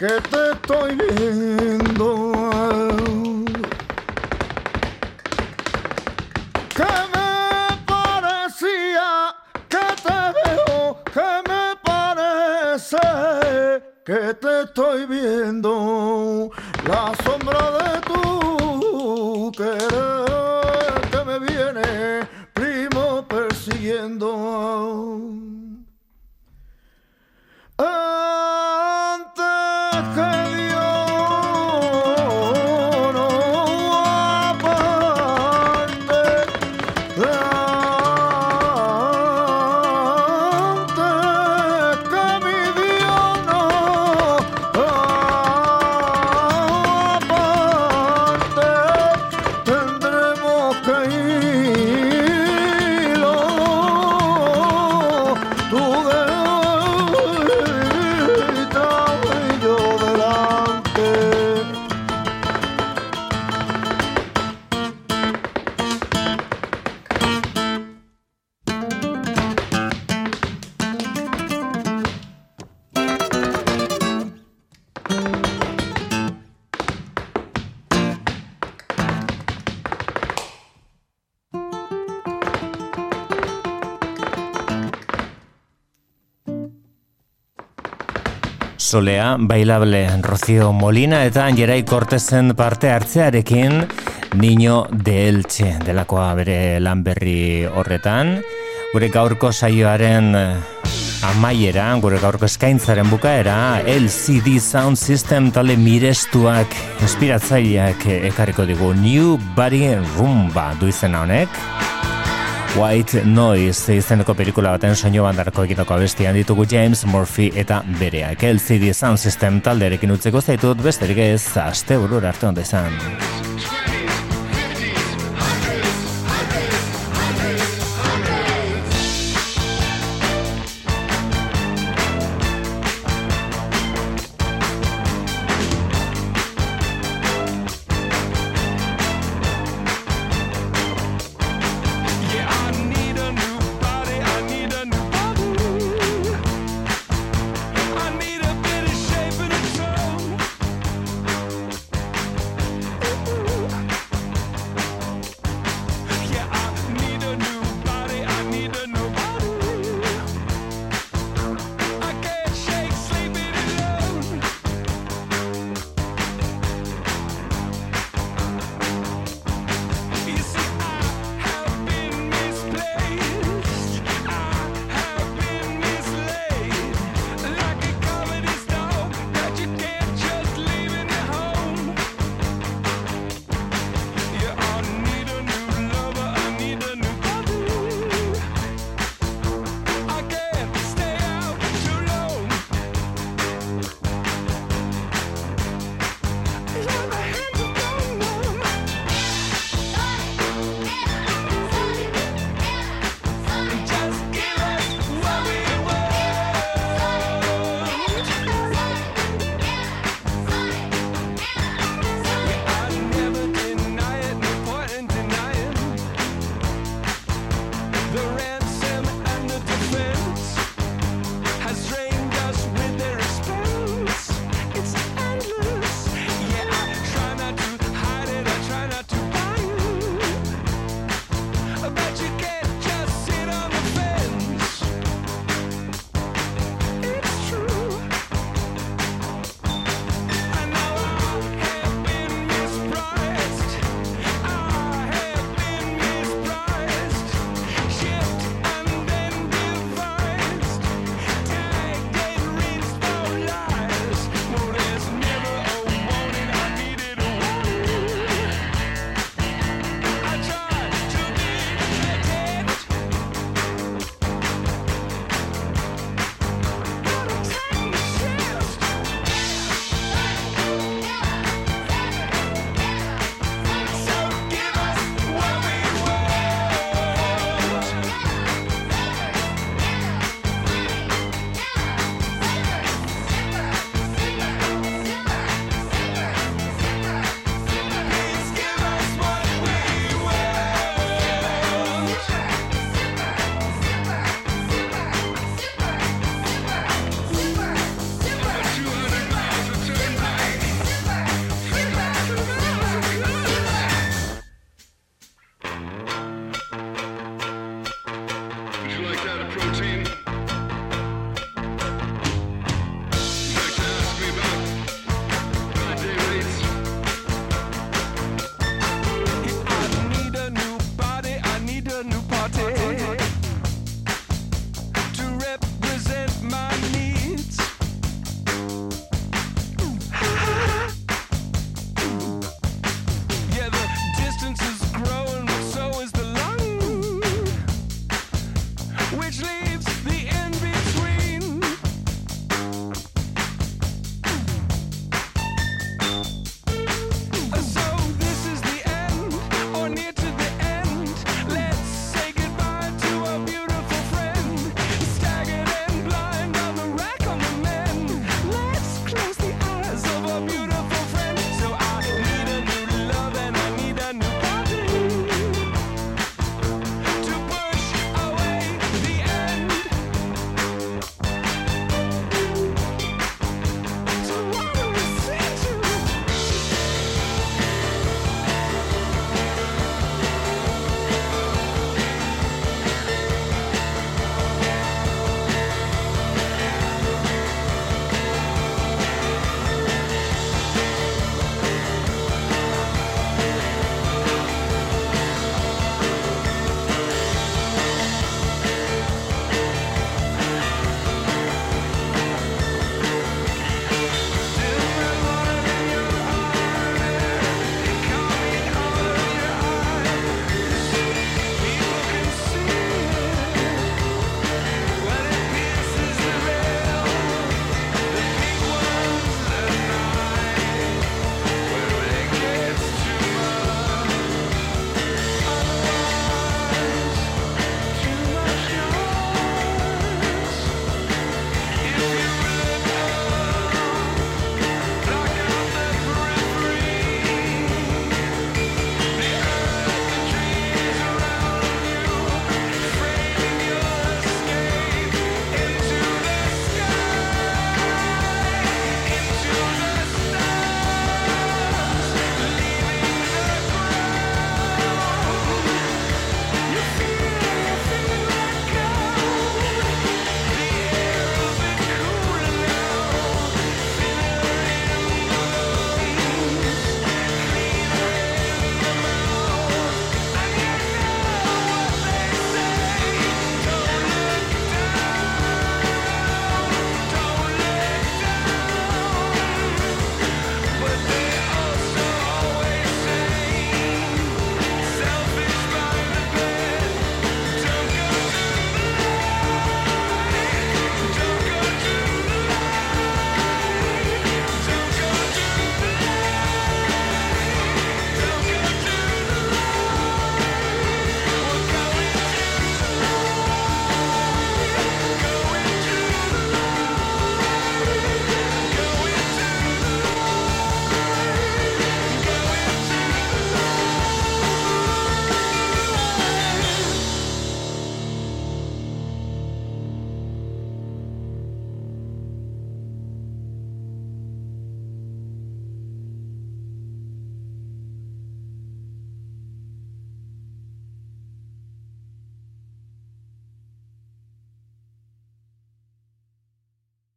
que te estoy viendo. Solea, bailable Rocio Molina eta Jerai Cortesen parte hartzearekin Niño de Elche delakoa bere lan berri horretan. Gure gaurko saioaren eh, amaiera, gure gaurko eskaintzaren bukaera, LCD Sound System tale mirestuak, inspiratzaileak ekarriko digu New Body Rumba du izena honek. White Noise izeneko pelikula baten soinu bandarko egitako abestian ditugu James Murphy eta bereak. LCD Sound System talderekin utzeko zaitut besterik ez aste burur arte ondo izan.